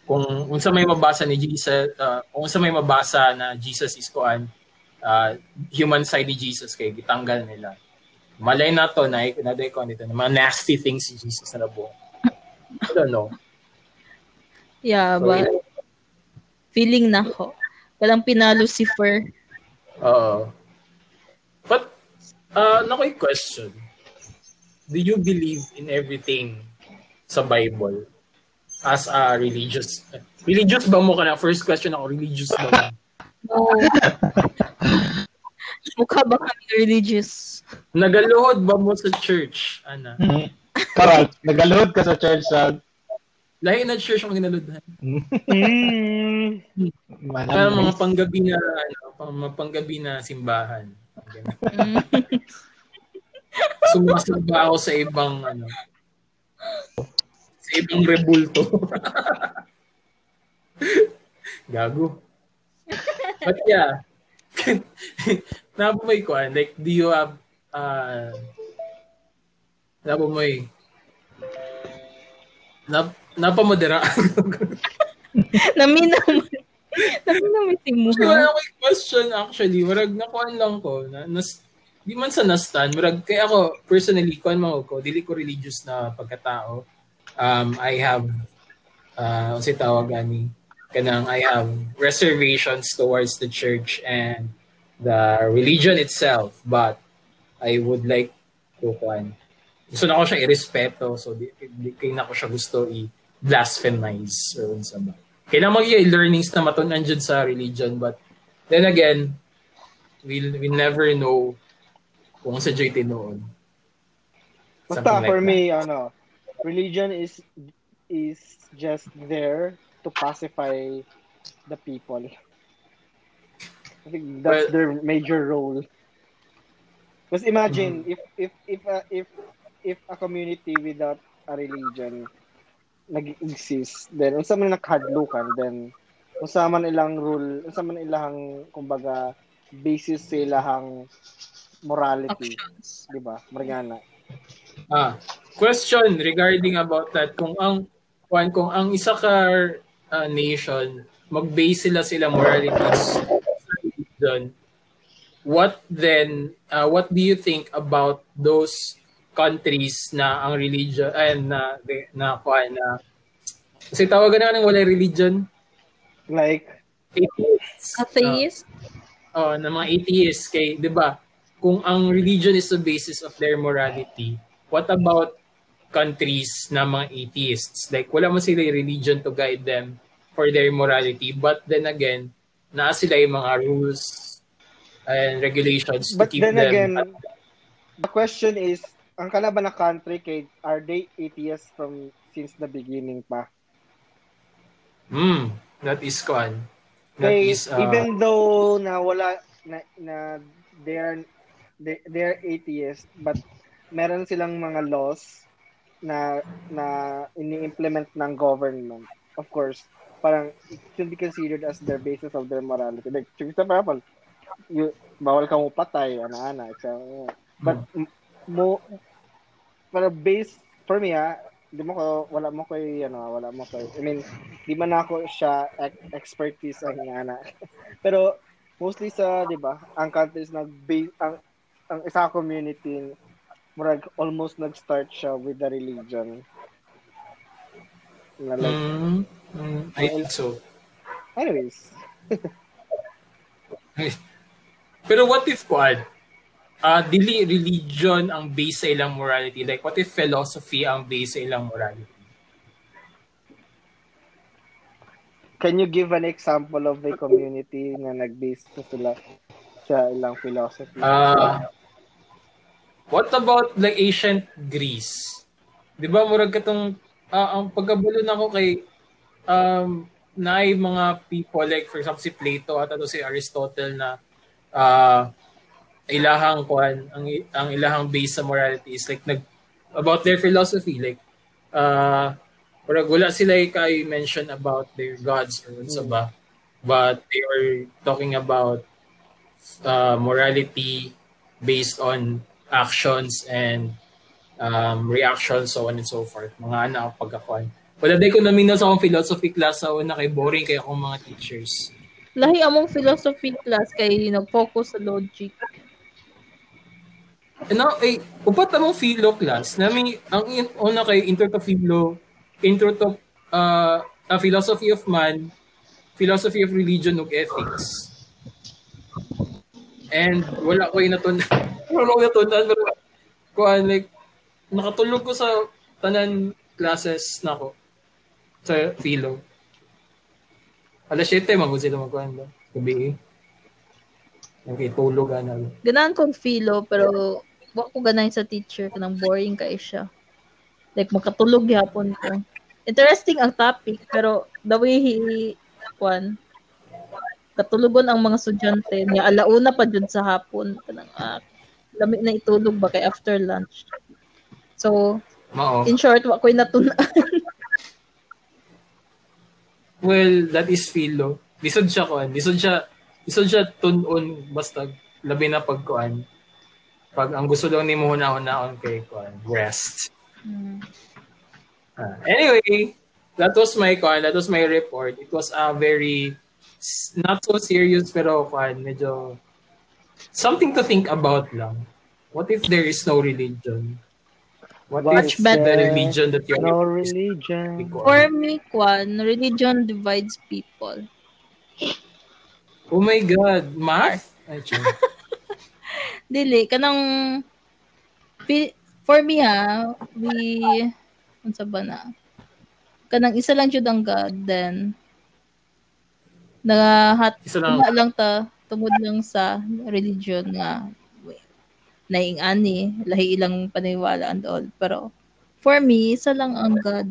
S2: kung unsa may mabasa ni Jesus uh, kung unsa may mabasa na Jesus is kuan uh, human side ni Jesus kay gitanggal nila malay na to na nito na mga nasty things si Jesus na buo I don't know
S3: Yeah,
S2: So,
S3: but feeling na ko. Walang pina-Lucifer.
S2: Oo. But, uh, nakoy question. Do you believe in everything sa Bible as a religious? Religious ba mo ka na? First question ako, religious ba mo?
S3: No. Mukha ba kami religious?
S2: Nagaluhod ba mo sa church, Ana?
S4: Mhm. Karal, nagaluhod ka sa church sa
S2: Lahi na church ang ginaludhan.
S1: Mm.
S2: Ano, mga panggabi na, ano, mga panggabi na simbahan. Sumasamba ako sa ibang, ano, sa ibang rebulto. Gago. But yeah, nabumoy ko, ah, like, do you have, uh, nabumoy, nap, napamodera.
S3: Naminaw mo. Naminaw mo si mo.
S2: Kasi wala akong question actually. Marag nakuhan lang ko. Na, nas, di man sa nastan. Marag, kaya ako, personally, kuhan mo ko, dili ko religious na pagkatao. Um, I have, uh, si tawag ani, kanang I have reservations towards the church and the religion itself. But, I would like to, kuhan, gusto na ko siya irespeto. So, di, di, kaya na ko siya gusto i-blasphemize or unsa ba. Kailangan mag learnings na matunan dyan sa religion. But then again, we'll, we never know kung sa joy tinuon.
S1: Basta
S2: like
S1: for
S2: that.
S1: me, ano, religion is is just there to pacify the people. I think that's
S2: Well-
S1: their major role. Because imagine if if if uh, if if a community without a religion nag-exist, then unsa man nakahadlukan, then unsa man ilang rule, unsa man ilang kumbaga basis sa ilang morality, di ba? Marigana.
S2: Ah, question regarding about that kung ang kung, kung ang isa ka uh, nation mag-base sila sila moralities sa religion what then uh, what do you think about those countries na ang religion ay na de- na kuan na kasi tawagan na ng wala religion.
S1: Like,
S2: atheists.
S3: Atheist?
S2: oh, na mga atheists. Kay 'di ba kung ang religion is the basis of their morality what about countries na mga atheists? Like wala mo sila religion to guide them for their morality but then again naa sila yung mga rules and regulations to
S1: But
S2: keep
S1: then
S2: them
S1: again, the question is, ang kalaban na country, kay, are they atheists from since the beginning pa?
S2: Hmm, that is con that is uh,
S1: even though na wala, na, na they are, they, they are atheists, but meron silang mga laws na na ini-implement ng government. Of course, parang it should be considered as their basis of their morality. Like, for example, you, bawal ka mo patay, ana-ana. So, but m- mo, para base, for me ah, di mo ko, wala mo ko ano, wala mo ko, I mean, di man ako siya ex- expertise ang ana. Pero, mostly sa, di ba, ang countries nag ang ang isa community murag almost nag-start siya with the religion. Na like,
S2: Mm, mm, I think so.
S1: anyways,
S2: Pero what if, Quad, uh, dili religion ang base sa ilang morality? Like, what if philosophy ang base sa ilang morality?
S1: can you give an example of a community na nag-base na sila sa ilang philosophy?
S2: Uh, what about like ancient Greece? Di ba, murag katong, uh, ang pagkabulo na ko kay, um, na mga people, like for example si Plato at ato si Aristotle na uh, ilahang kuan ang ang ilahang base sa morality is like nag about their philosophy like uh Parang wala sila kay mention about their gods or unsa ba. But they were talking about uh, morality based on actions and um, reactions, so on and so forth. Mga ana ang pagkakuan. Wala day ko namin sa akong philosophy class sa una kay boring kay akong mga teachers.
S3: Lahi among philosophy class kay nag-focus sa logic.
S2: Ano, eh, upat among philo class. Nami, ang in- una kay intro to philo, intro to uh, a philosophy of man, philosophy of religion ug ethics. And wala ko inatun wala ko natunan pero kuan like nakatulog ko sa tanan classes nako sa philo. Alas 7 man ko sila magkuhan ba? Gabi. Okay, tulog ana.
S3: Ganahan kong philo, pero wa ko ganahin sa teacher kanang boring kay siya. Like makatulog gyapon ko. Interesting ang topic pero the way he kwan katulogon ang mga estudyante niya alauna pa jud sa hapon kanang ah, lami na itulog ba kay after lunch. So,
S2: Mao.
S3: in short, wa ko'y natun
S2: Well, that is philo. Lisod siya kuan. Lisod siya lisod siya tunon basta labi na pagkuan. Pag ang gusto lang ni mo hunahon kay kuan, rest.
S3: Hmm.
S2: Ah, anyway, that was my kuan, that was my report. It was a very not so serious pero kuan, medyo something to think about lang. What if there is no religion? What
S1: What
S2: if
S3: if
S2: the religion that you're
S1: no religion.
S3: For me, kwan, religion divides people.
S2: Oh my God, math?
S3: Dili, kanang for me ha, we unsa ba na? Kanang isa lang jud ang God then nagahat
S2: Isa lang.
S3: lang ta tungod lang sa religion nga naing ani lahi ilang paniwala and all pero for me isa lang ang God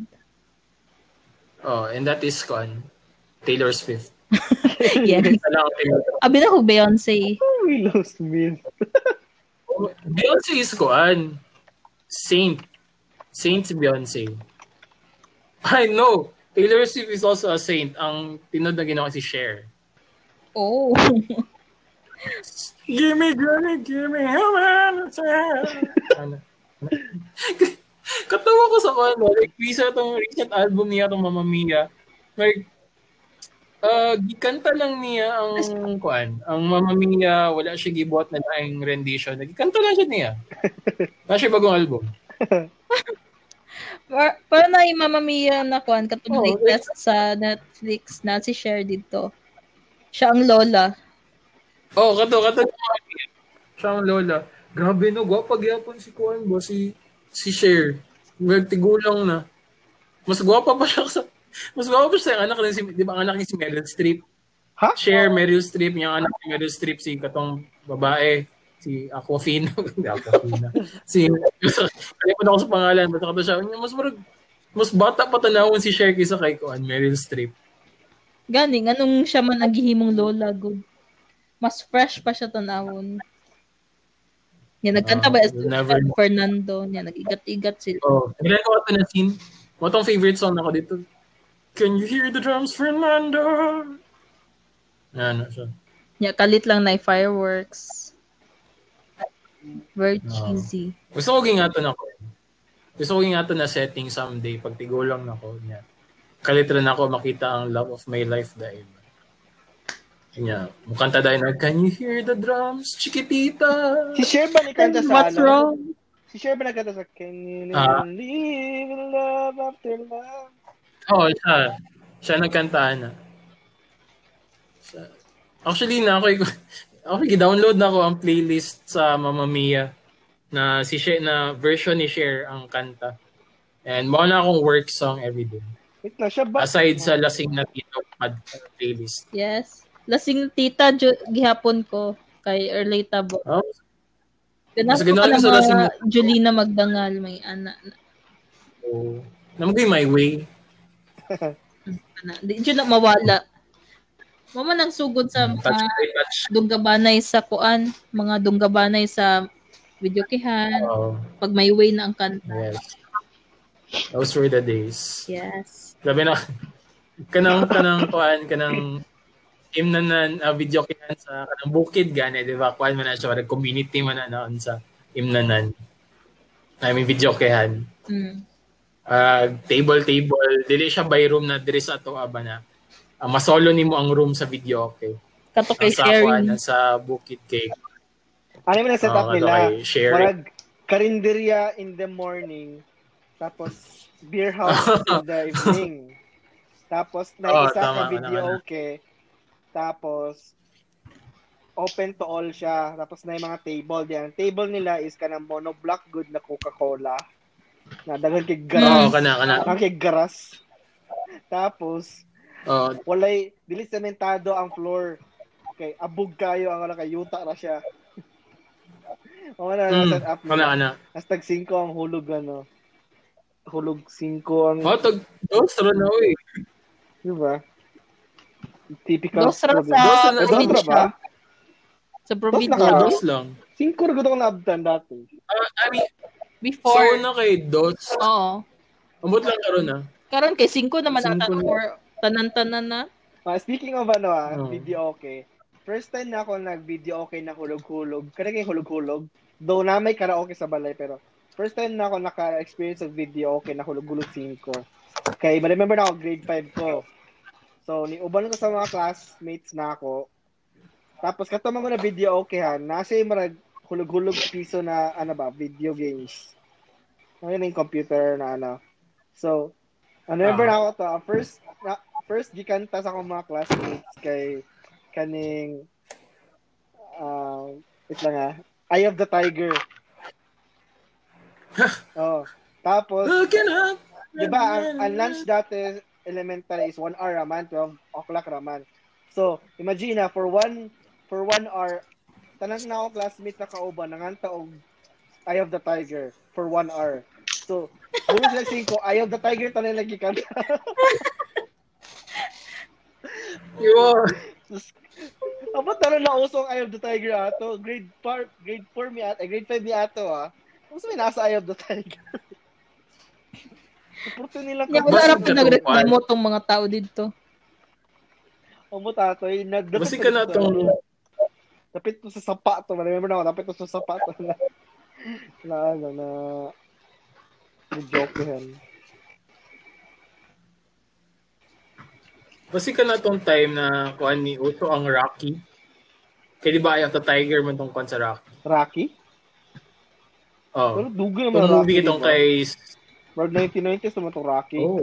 S2: Oh, and that is con Taylor Swift.
S3: yes abi na ko Beyonce
S1: Willow Smith.
S2: Beyonce is kuan. Saint. Saint Beyonce. I know. Taylor Swift is also a saint. Ang tinod na ginawa si Cher.
S3: oh
S2: Gimme, gimme, gimme, ano? Katawa ko sa kanya. Like, visa itong recent album niya, itong Mamma Mia. Like, uh, gikanta lang niya ang kuan. Ang Mamma Mia, wala siya gibuhat na laing rendition. Nagkanta lang siya niya. Wala siya bagong album.
S3: Par- para na yung Mamma Mia na kwan katong
S2: Oh,
S3: latest sa Netflix na si share dito siya ang lola
S2: Oh, kato, kato. Siya ang lola. Grabe no, gwapa gyapon si Kuan ba si si Cher. Nagtigulang na. Mas gwapa pa siya sa mas gwapa pa siya sa anak ni si, di ba ang anak ni si Meryl Streep.
S1: Ha?
S2: Cher, Meryl Streep, yung anak ni Meryl Streep si katong babae si Aquafina. Hindi Aquafina. si Kalimutan ako sa pangalan, basta kato siya. Mas marag mas bata pa tanawon si Cher kaysa kay Kuan, Meryl Streep.
S3: gani anong siya man naghihimong lola good mas fresh pa siya tanawon niya nagkanta ba
S2: Ah,
S3: as
S2: never-
S3: Fernando niya nagigat-igat sila
S2: Oh, kailan ko na scene. What ang favorite song ako dito? Can you hear the drums, Fernando? Ano siya?
S3: niya kalit lang na fireworks very
S2: Oo.
S3: cheesy
S2: Gusto ko gingaton ako. Gusto ko gingaton na setting someday pag tigulang na ako niya. Kalit rin ako makita ang love of my life dahil. Kanya, mukanta dahil na, Can you hear the drums, chiquitita?
S1: Si Cher ba ni kanta sa
S3: What's
S1: ano?
S3: wrong?
S1: Si Cher ba nagkanta sa Can you
S2: Ah.
S1: live in love after love?
S2: Oo, siya. Siya nagkantaan na. Siya- Actually, na ako, okay, download na ako ang playlist sa Mamma Mia na si Cher, na version ni Cher ang kanta. And mo na akong work song everyday.
S1: Wait na, siya ba?
S2: Aside sa Lasing na Tito Pad playlist.
S3: Yes. Lasing tita ju- gihapon ko kay early tabo.
S2: Oh,
S3: Ganun
S2: Mas
S3: ko
S2: ko sa lasing-
S3: Julina Magdangal may ana.
S2: so, namagay my way.
S3: ana. Di na mawala. Mama nang sugod sa
S2: Touch
S3: mga
S2: touch.
S3: dunggabanay sa kuan, mga dunggabanay sa videokihan,
S2: Oh,
S3: pag may way na ang kanta.
S2: yes. Those were the days.
S3: Yes.
S2: Grabe na. Kanang, kanang, kuan, kanang, imnanan, uh, video kihan sa kanang bukid gani, di ba? Kuan man na siya, community man na noon sa imnanan. I mean, video kihan.
S3: Mm.
S2: Uh, table, table. Dili siya by room na diri sa ato aba na. Uh, masolo nimo ang room sa video, okay?
S3: Kato kay
S2: Sa
S3: sharing.
S2: kuan, sa bukid kay.
S1: Ano yung set up
S2: Oh,
S1: nila? Parang karinderya in the morning, tapos beer house in the evening. Tapos na
S2: Oh,
S1: isa
S2: tama,
S1: ka video
S2: tama, tama.
S1: okay. Tapos open to all siya. Tapos na yung mga table diyan. Table nila is kanang mono black good na Coca-Cola. Na daghan kay
S2: Oo,
S1: garas.
S2: kana, kana.
S1: Daghan kay garas. Tapos
S2: Oh,
S1: walay dili sementado ang floor. Okay, abog kayo ang wala kay yuta ra siya. O na
S2: mm,
S1: set up
S2: kana,
S1: nila.
S2: kana.
S1: Hastag 5 ang hulog ano. Hulog 5 ang,
S2: Oh, tag, dos, ro na, uy.
S1: di ba? Typical.
S3: Dos ra
S2: Dos
S3: sa
S2: na-
S1: Dos ra
S3: probinsya.
S1: ba?
S3: Sa
S1: na
S3: probinsya.
S1: ka?
S2: Oh,
S1: Dos?
S2: dos lang.
S1: 5 ra gud ako naabtan dati.
S2: Ah, I mean, so
S3: Before.
S2: na kay dos.
S3: Oo.
S2: Umot lang karon na.
S3: Karon kay 5 naman ata
S2: Cinco na.
S3: or tanan-tanan na.
S1: Ah, speaking of ano ah,
S2: Oh.
S1: video okay. First time na ako nag-video okay na hulog-hulog. Kada kay hulog-hulog. Though na may karaoke sa balay pero first time na ako naka-experience ng video okay na hulog-hulog 5. Kay ma-remember na ako grade 5 ko. So ni uban ko sa mga classmates na ako. Tapos katama ko na video okay ha. Nasa yung marag hulog-hulog piso na ano ba, video games. Ano yung computer na ano. So, ano remember na ako to, first na, first gikanta sa akong mga classmates kay kaning uh, wait lang ah, Eye of the Tiger. oh. Tapos,
S2: Looking up.
S1: di ba, ang, ang lunch dati elementary is 1 hour raman, 12 o'clock raman. So, imagine na, for one, for one hour, tanan na ako classmate na kauban, nanganta og Eye of the Tiger for one hour. So, bulo sila singko, Eye of the Tiger, tanan lagi kanta.
S2: Yo.
S1: Aba tara na usong Eye of the Tiger ato. Grade 4, grade 4 mi ato, eh, grade 5 mi ato ah. Kung may nasa Eye of the Tiger. Suporto nila
S3: Nya
S1: ko.
S3: wala ra
S2: Basig
S3: po
S2: ka
S3: nagreklamo tong mga tao dito.
S1: Amo tato, eh, nagdapit
S2: Basi ka na
S1: to.
S2: tong
S1: Dapit to sa sapa to. Remember na ako, dapit to sa sapa to na na ano na joke yan.
S2: Basi ka na tong time na kuan ni uso ang Rocky. Kaya di ba of the Tiger man tong kuan sa Rocky?
S1: Rocky?
S2: Oh.
S1: Pero dugo naman
S2: movie
S1: Rocky.
S2: itong
S1: diba?
S2: kay
S1: Marag 1990s naman itong Rocky.
S2: Oh,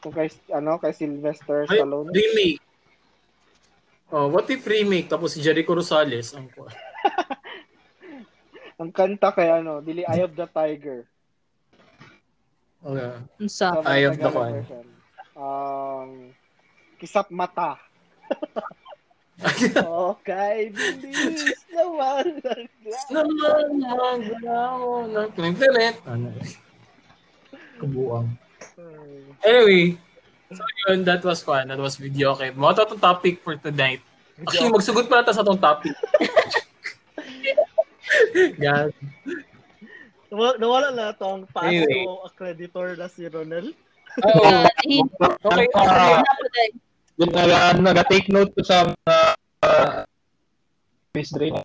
S1: Itong kay, ano, kay Sylvester
S2: ay,
S1: Stallone.
S2: remake. Oh, what if remake tapos si Jericho Rosales ang?
S1: Ang kanta kay ano, Dili Eye of the Tiger.
S2: Okay.
S3: Unsa?
S1: Sa
S2: Eye of the
S1: version. Um, Kisap Mata. Okay, bilis naman.
S2: Naman maglaw ng internet. Ano? Kabuang. Anyway, so yun, that was fun. That was video okay. Mo to tong topic for tonight. Actually, magsugot pa na ta sa tong topic. God.
S1: Nawala, na itong paano
S2: Anyway.
S1: accreditor na si Ronel.
S2: Oo.
S3: Uh,
S2: Okay.
S4: Ah,
S3: na po dahil.
S4: Yun, nag, nag-take note ko sa mga uh, space drain.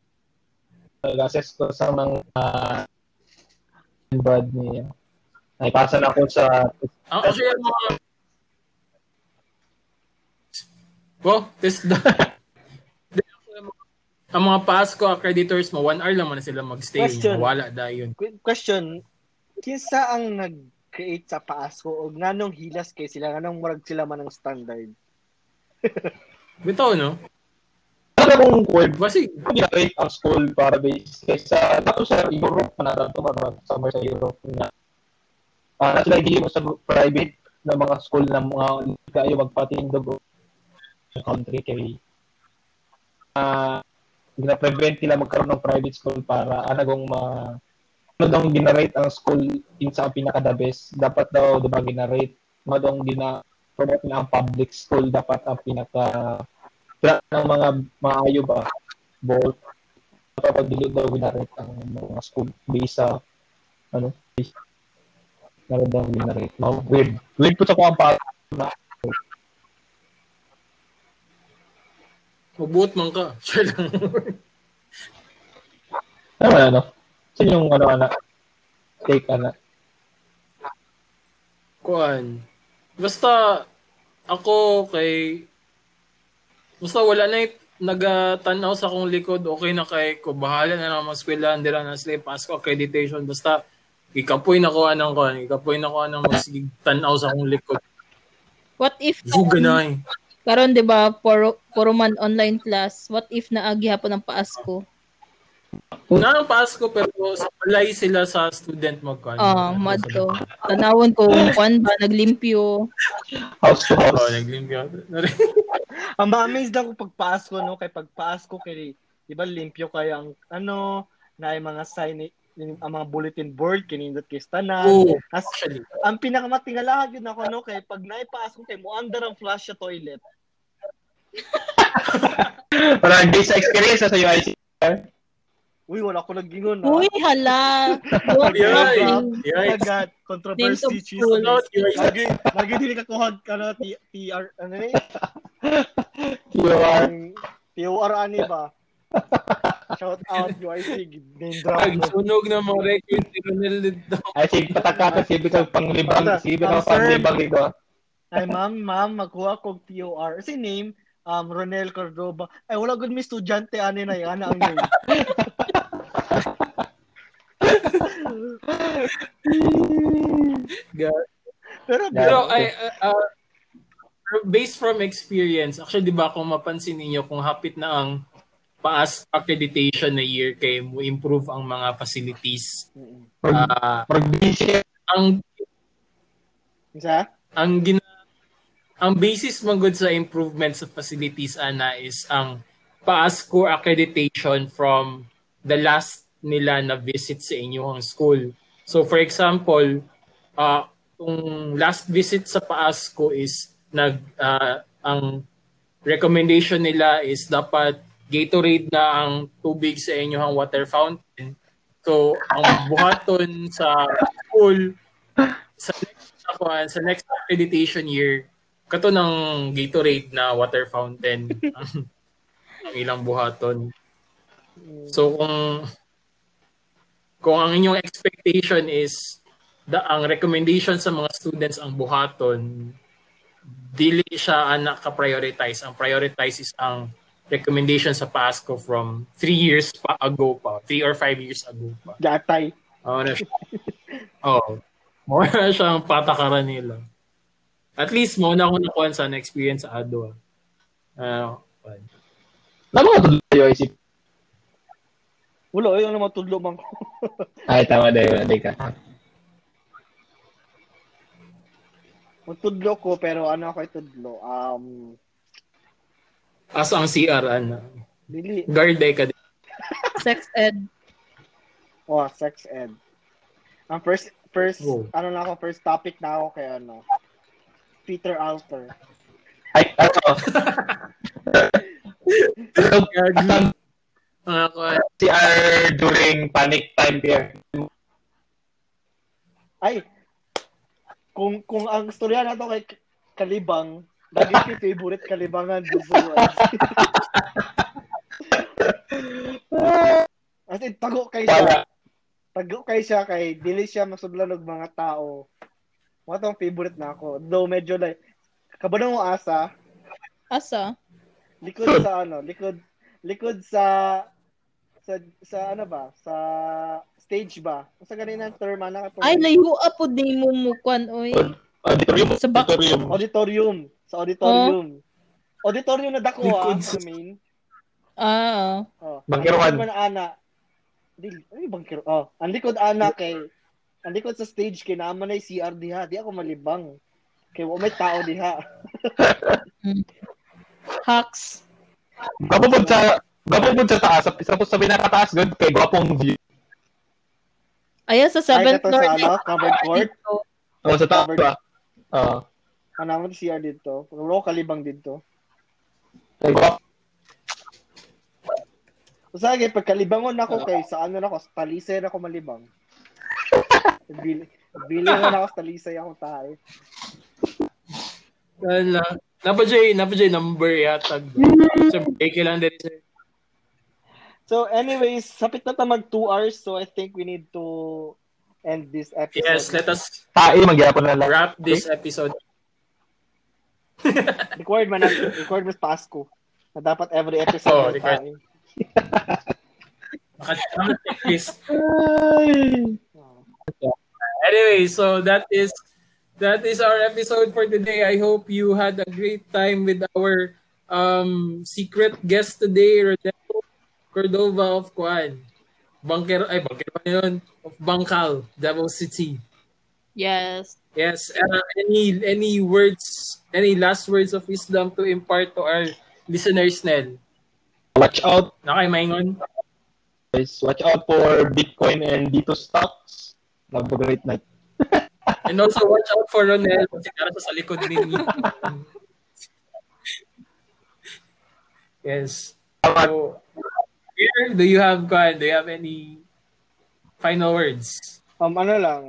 S4: Nag-assess ko sa mga uh, bad niya. Naipasa na ako sa
S2: Ang actually, ang mga... Go, test the... ang mga Pasko accreditors mo, one hour lang man na sila magstay.
S1: Question.
S2: Wala dayon.
S1: Qu- Question, kinsa ang nag-create sa Pasko o nganong hilas kay sila nganong murag sila man ang standard?
S2: Bitaw, no?
S4: Ano kung word
S2: Basi,
S4: ginarate ang school para base kaysa dato sa Europe na nato mga summer sa Europe na ah uh, sila hindi mo sa private na mga school na mga kayo magpatindog sa country kay ah gina-prevent nila magkaroon ng private school para anagong ma ano daw ginarate ang school in sa pinaka the best. Dapat daw di ba ginarate. Madong gina promote na ang public school. Dapat ang pinaka ng mga maayo ba both. Kapag dili daw ginarate ang mga school based sa ano based na daw ginarate no weird weird po sa ko ang pa na
S2: mabuot man ka. Sure lang.
S4: ano ano sa yung ano ana take ana
S2: Kuan. Basta, ako kay... Basta wala na yung nagatanaw sa akong likod, okay na kay ko. Bahala na naman eskwela, hindi lang na sila Pasko accreditation. Basta, ikapoy na ko anong kuan. Ikapoy na ko anong magsigig tanaw sa akong likod.
S3: What if
S2: Juga na eh.
S3: karon 'di ba puro puro man online class? What if naagi hapon ang Pasko?
S2: Una ang Pasko pero sa palay sila sa student magkuan.
S3: Ah, madto. Tanawon ko kung ba naglimpyo.
S4: house to house
S2: naglimpyo.
S1: Ang ma-amaze lang ko pag Pasko, no? Kay pag Pasko, kay, di ba, limpyo kaya ang, ano, na yung mga sign, ang mga bulletin board, kinindot kay Stanan.
S2: Oo,
S1: As,
S2: actually.
S1: ang pinakamatingalahan yun ako, no? Kay pag naipasko, kay muandar ang flush sa toilet.
S4: para based sa experience sa UIC
S1: Uy, wala ko naggingon, na.
S3: Uy, hala.
S2: Yay!
S1: Agad,
S3: Name
S1: controversy, cheese. Lagi, lagi din kakuhag ka na, TR, ano eh? Ang TOR ani ba? Shout out, UIC, name drop
S2: Ay,
S1: mo.
S2: sunog na mga record ni Ronel dito.
S4: ay sige patakata sige ka panglibang
S1: Basta,
S4: sige ka
S1: ang
S4: panglibang dito
S1: Ay, ma'am, ma'am, magkuha kong TOR. Si name, um, Ronel Cordoba. Ay, wala good may estudyante, ani na yan, ang name. Pero.
S2: Pero. I uh, uh, based from experience, actually 'di ba kung mapansin niyo kung hapit na ang paas accreditation na year kay mo improve ang mga facilities. Ah,
S4: Mag-busy
S2: ang
S1: isa?
S2: ang gina ang basis man good sa improvement sa facilities ana is ang paas core accreditation from the last nila na visit sa inyong school. So for example, uh, kung last visit sa Paasco is nag ah, ang recommendation nila is dapat Gatorade na ang tubig sa inyong water fountain. So ang buhaton sa school sa next ako sa next accreditation year kato ng Gatorade na water fountain ang, ang ilang buhaton. So kung kung ang inyong expectation is the, ang recommendation sa mga students ang buhaton, dili siya ang naka-prioritize. Ang prioritize is ang recommendation sa PASCO from three years pa ago pa. Three or five years ago pa.
S1: Gatay.
S2: Oo na siya. Oo. More na siya ang patakaran nila. At least, mo na ako nakuha sa na-experience sa ADO. Ah, uh,
S4: na mga tuloy UIC
S1: Wala, ayun naman tudlo man ko.
S4: ay tama dahil hindi ka
S1: Magtudlo ko, pero ano ako itudlo? Um,
S2: asa ang CR, ano?
S1: dili.
S2: Guard ka din.
S3: Sex ed.
S1: Oh, sex ed. Ang first, first,
S2: Oh.
S1: ano na ako, first topic na ako kay ano, Peter Alter.
S4: ay ano. CR during panic time here
S1: Ay, kung kung ang storya na to kay Kalibang, lagi ko favorite Kalibangan dito. As in, tago kay siya. Tago kay siya kay dili siya masudlan og mga tao. Mo tong favorite na ako. Though medyo like kabalo mo asa,
S3: Asa?
S1: likod sa ano, likod likod sa sa sa ano ba? Sa stage ba? Sa ganina term ana ka
S3: Ay, layo po di mo mukwan, oy.
S4: Auditorium.
S3: Sa back-
S4: Auditorium.
S1: auditorium. Sa auditorium. Auditorium na dako ah, sa
S2: sa-
S1: main.
S3: Ah,
S1: Oh.
S4: Bangkiruan.
S1: Ang likod man ana. Di, ay bangkiro. Oh, ang likod ana kay ang likod sa stage kay naman na CR diha, di ako malibang. Kay wa may tao diha.
S3: hacks.
S4: Gapo po sa gapo po sa taas. Sa sa sa pinakataas good kay gwapong view.
S3: Ayan sa
S1: Ay,
S3: 7th
S1: ito
S3: floor.
S1: sa ano, covered court.
S4: Oh, sa taas ba? Oo.
S1: Ano naman CR dito. Ko kalibang dito. Sa akin, pagkalibangon ako kay sa ano na ako, sa talisay na ako malibang. Bili, bili na ako sa talisay ako tayo.
S2: Wala. Napa Jay number yata. So, break lang din. sir.
S1: So anyways, sapit na ta mag 2 hours so I think we need to end this episode.
S2: Yes, let us
S4: Tae magyapon na lang.
S2: wrap this episode.
S1: record man natin. Record mas Pasko. Na dapat every episode
S2: Oh, record.
S1: tayo.
S2: Naka-checklist. Anyway, so that is that is our episode for today. I hope you had a great time with our um secret guest today, Rodolfo Cordova of Kwan. Bunker, ay, bunker pa yun? Of Bangkal, Davao City.
S3: Yes.
S2: Yes, uh, any any words, any last words of wisdom to impart to our listeners, Nel?
S4: Watch out
S2: Na kay Maingon?
S4: guys. Watch out for Bitcoin and Dito stocks. Have a great night.
S2: And also watch out for Ronel kasi para sa likod ninyo. yes. So, here, do you have Kwan, do you have any final words?
S1: Um ano lang.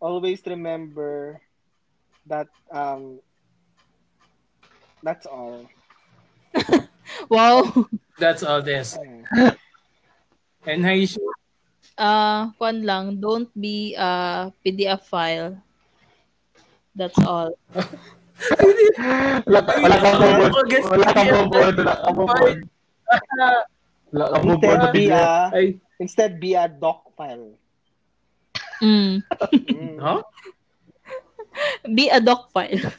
S1: Always remember that um that's all.
S3: Wow.
S2: That's all this. And Haishu,
S3: Ah, kwan lang, don't be a PDF file. That's all.
S4: Wala ka wala kang bubod. Wala kang bubod. Wala kang bubod. Wala kang bubod.
S1: Instead be a
S2: ay,
S1: instead be a doc file.
S3: Mm.
S1: Mm.
S2: huh?
S3: Be a doc file.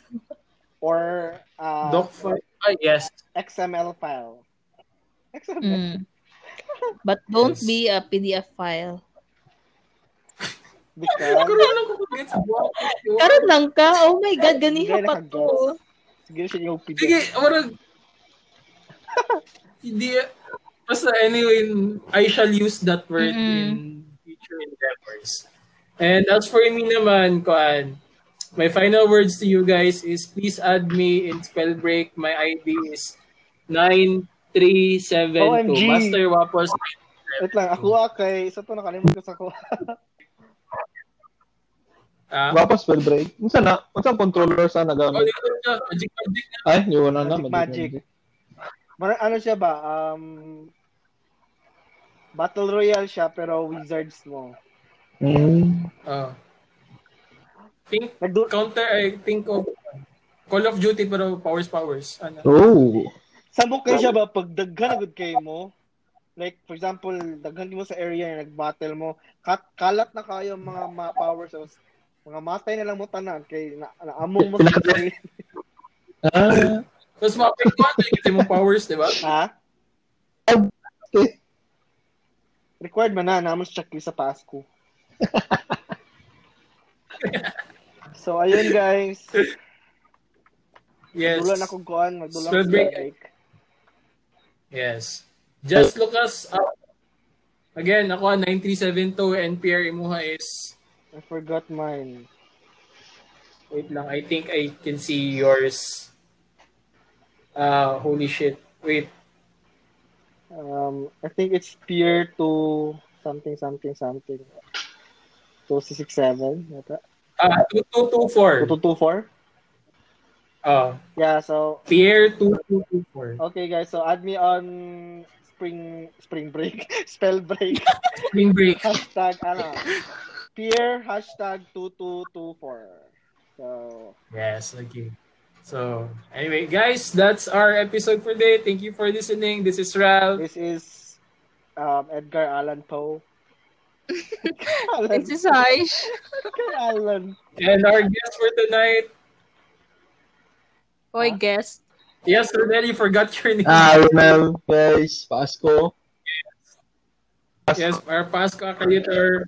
S1: Or uh
S2: Doc file? Ay, yes.
S1: XML file. XML.
S3: Mm. But don't
S2: Yes.
S3: be a PDF file.
S1: Because
S2: Karoon lang ko gets buwan.
S3: Karon lang ka. Oh my God, ganiha pa to.
S1: siguro siya yung PDF.
S2: Sige, marag... Hindi, basta anyway, I shall use that word
S3: Mm-mm.
S2: in future endeavors. And as for me naman, Kuan, my final words to you guys is please add me in Spellbreak. My ID is 9372.
S1: OMG.
S2: Master Wapos.
S1: Wait lang, ako ah, kay, isa to nakalimutan ko sa ko.
S2: Ah,
S4: Wapas spell break. Unsa na? Unsa ang controller sa
S2: oh,
S4: nagamit?
S2: siya. Magic Magic.
S4: Ay, yun na na.
S1: Magic, magic. Mar- ano siya ba? Um, Battle Royale siya, pero Wizards mo.
S4: Mm.
S2: Oh. Think,
S1: Nagdu-
S2: counter, I think of Call of Duty pero powers powers. Ano?
S4: Oh.
S1: Sabok kayo siya ba? Pag daghan agad kayo mo, like, for example, daghan mo sa area na nag-battle mo, kat kalat na kayo ang mga ma- powers. So, mga matay na lang mo tanan kay na, naamong mo sa sarili.
S4: Ah.
S2: Tapos mapagkuhan kasi mong powers, di ba?
S1: Ha?
S4: Okay.
S1: Required man na, naman sa checklist sa Pasko. so, ayun guys.
S2: Yes.
S1: Dulan akong kuhan, magdulan akong
S2: break.
S1: break.
S2: Yes. Just look us up. Again, ako 9372 and PR Imuha is
S1: I forgot mine.
S2: wait lang, I think I can see yours. Uh holy shit. Wait.
S1: Um, I think it's peer to something, something, something. 267 yata.
S2: Ah 2224.
S1: 2224?
S2: Ah,
S1: Yeah, so,
S2: PR 2224.
S1: okay guys, so add me on spring spring break, spell break,
S2: Spring break.
S1: hashtag, ano, peer, hashtag 2224. So,
S2: Yes, okay. So, anyway, guys, that's our episode for today. Thank you for listening. This is Ralph.
S1: This is um, Edgar Allan Poe. Allan.
S3: This is Aish.
S1: Edgar Allan.
S2: And our guest for tonight,
S3: Oy, guest.
S2: yes, Ronel, you forgot your name.
S4: Ah, Ronel, guys, Pasko.
S2: Yes, our Pasco accreditor,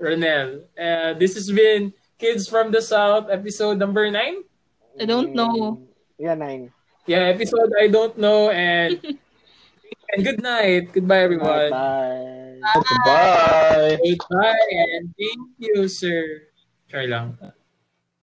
S2: Ronel. Uh, this has been Kids from the South, episode number 9.
S3: I don't know.
S1: Yeah, nine.
S2: Yeah, episode I don't know. And, and good night. Goodbye, everyone.
S1: Bye.
S4: Goodbye.
S2: Goodbye and thank you, sir. Try lang.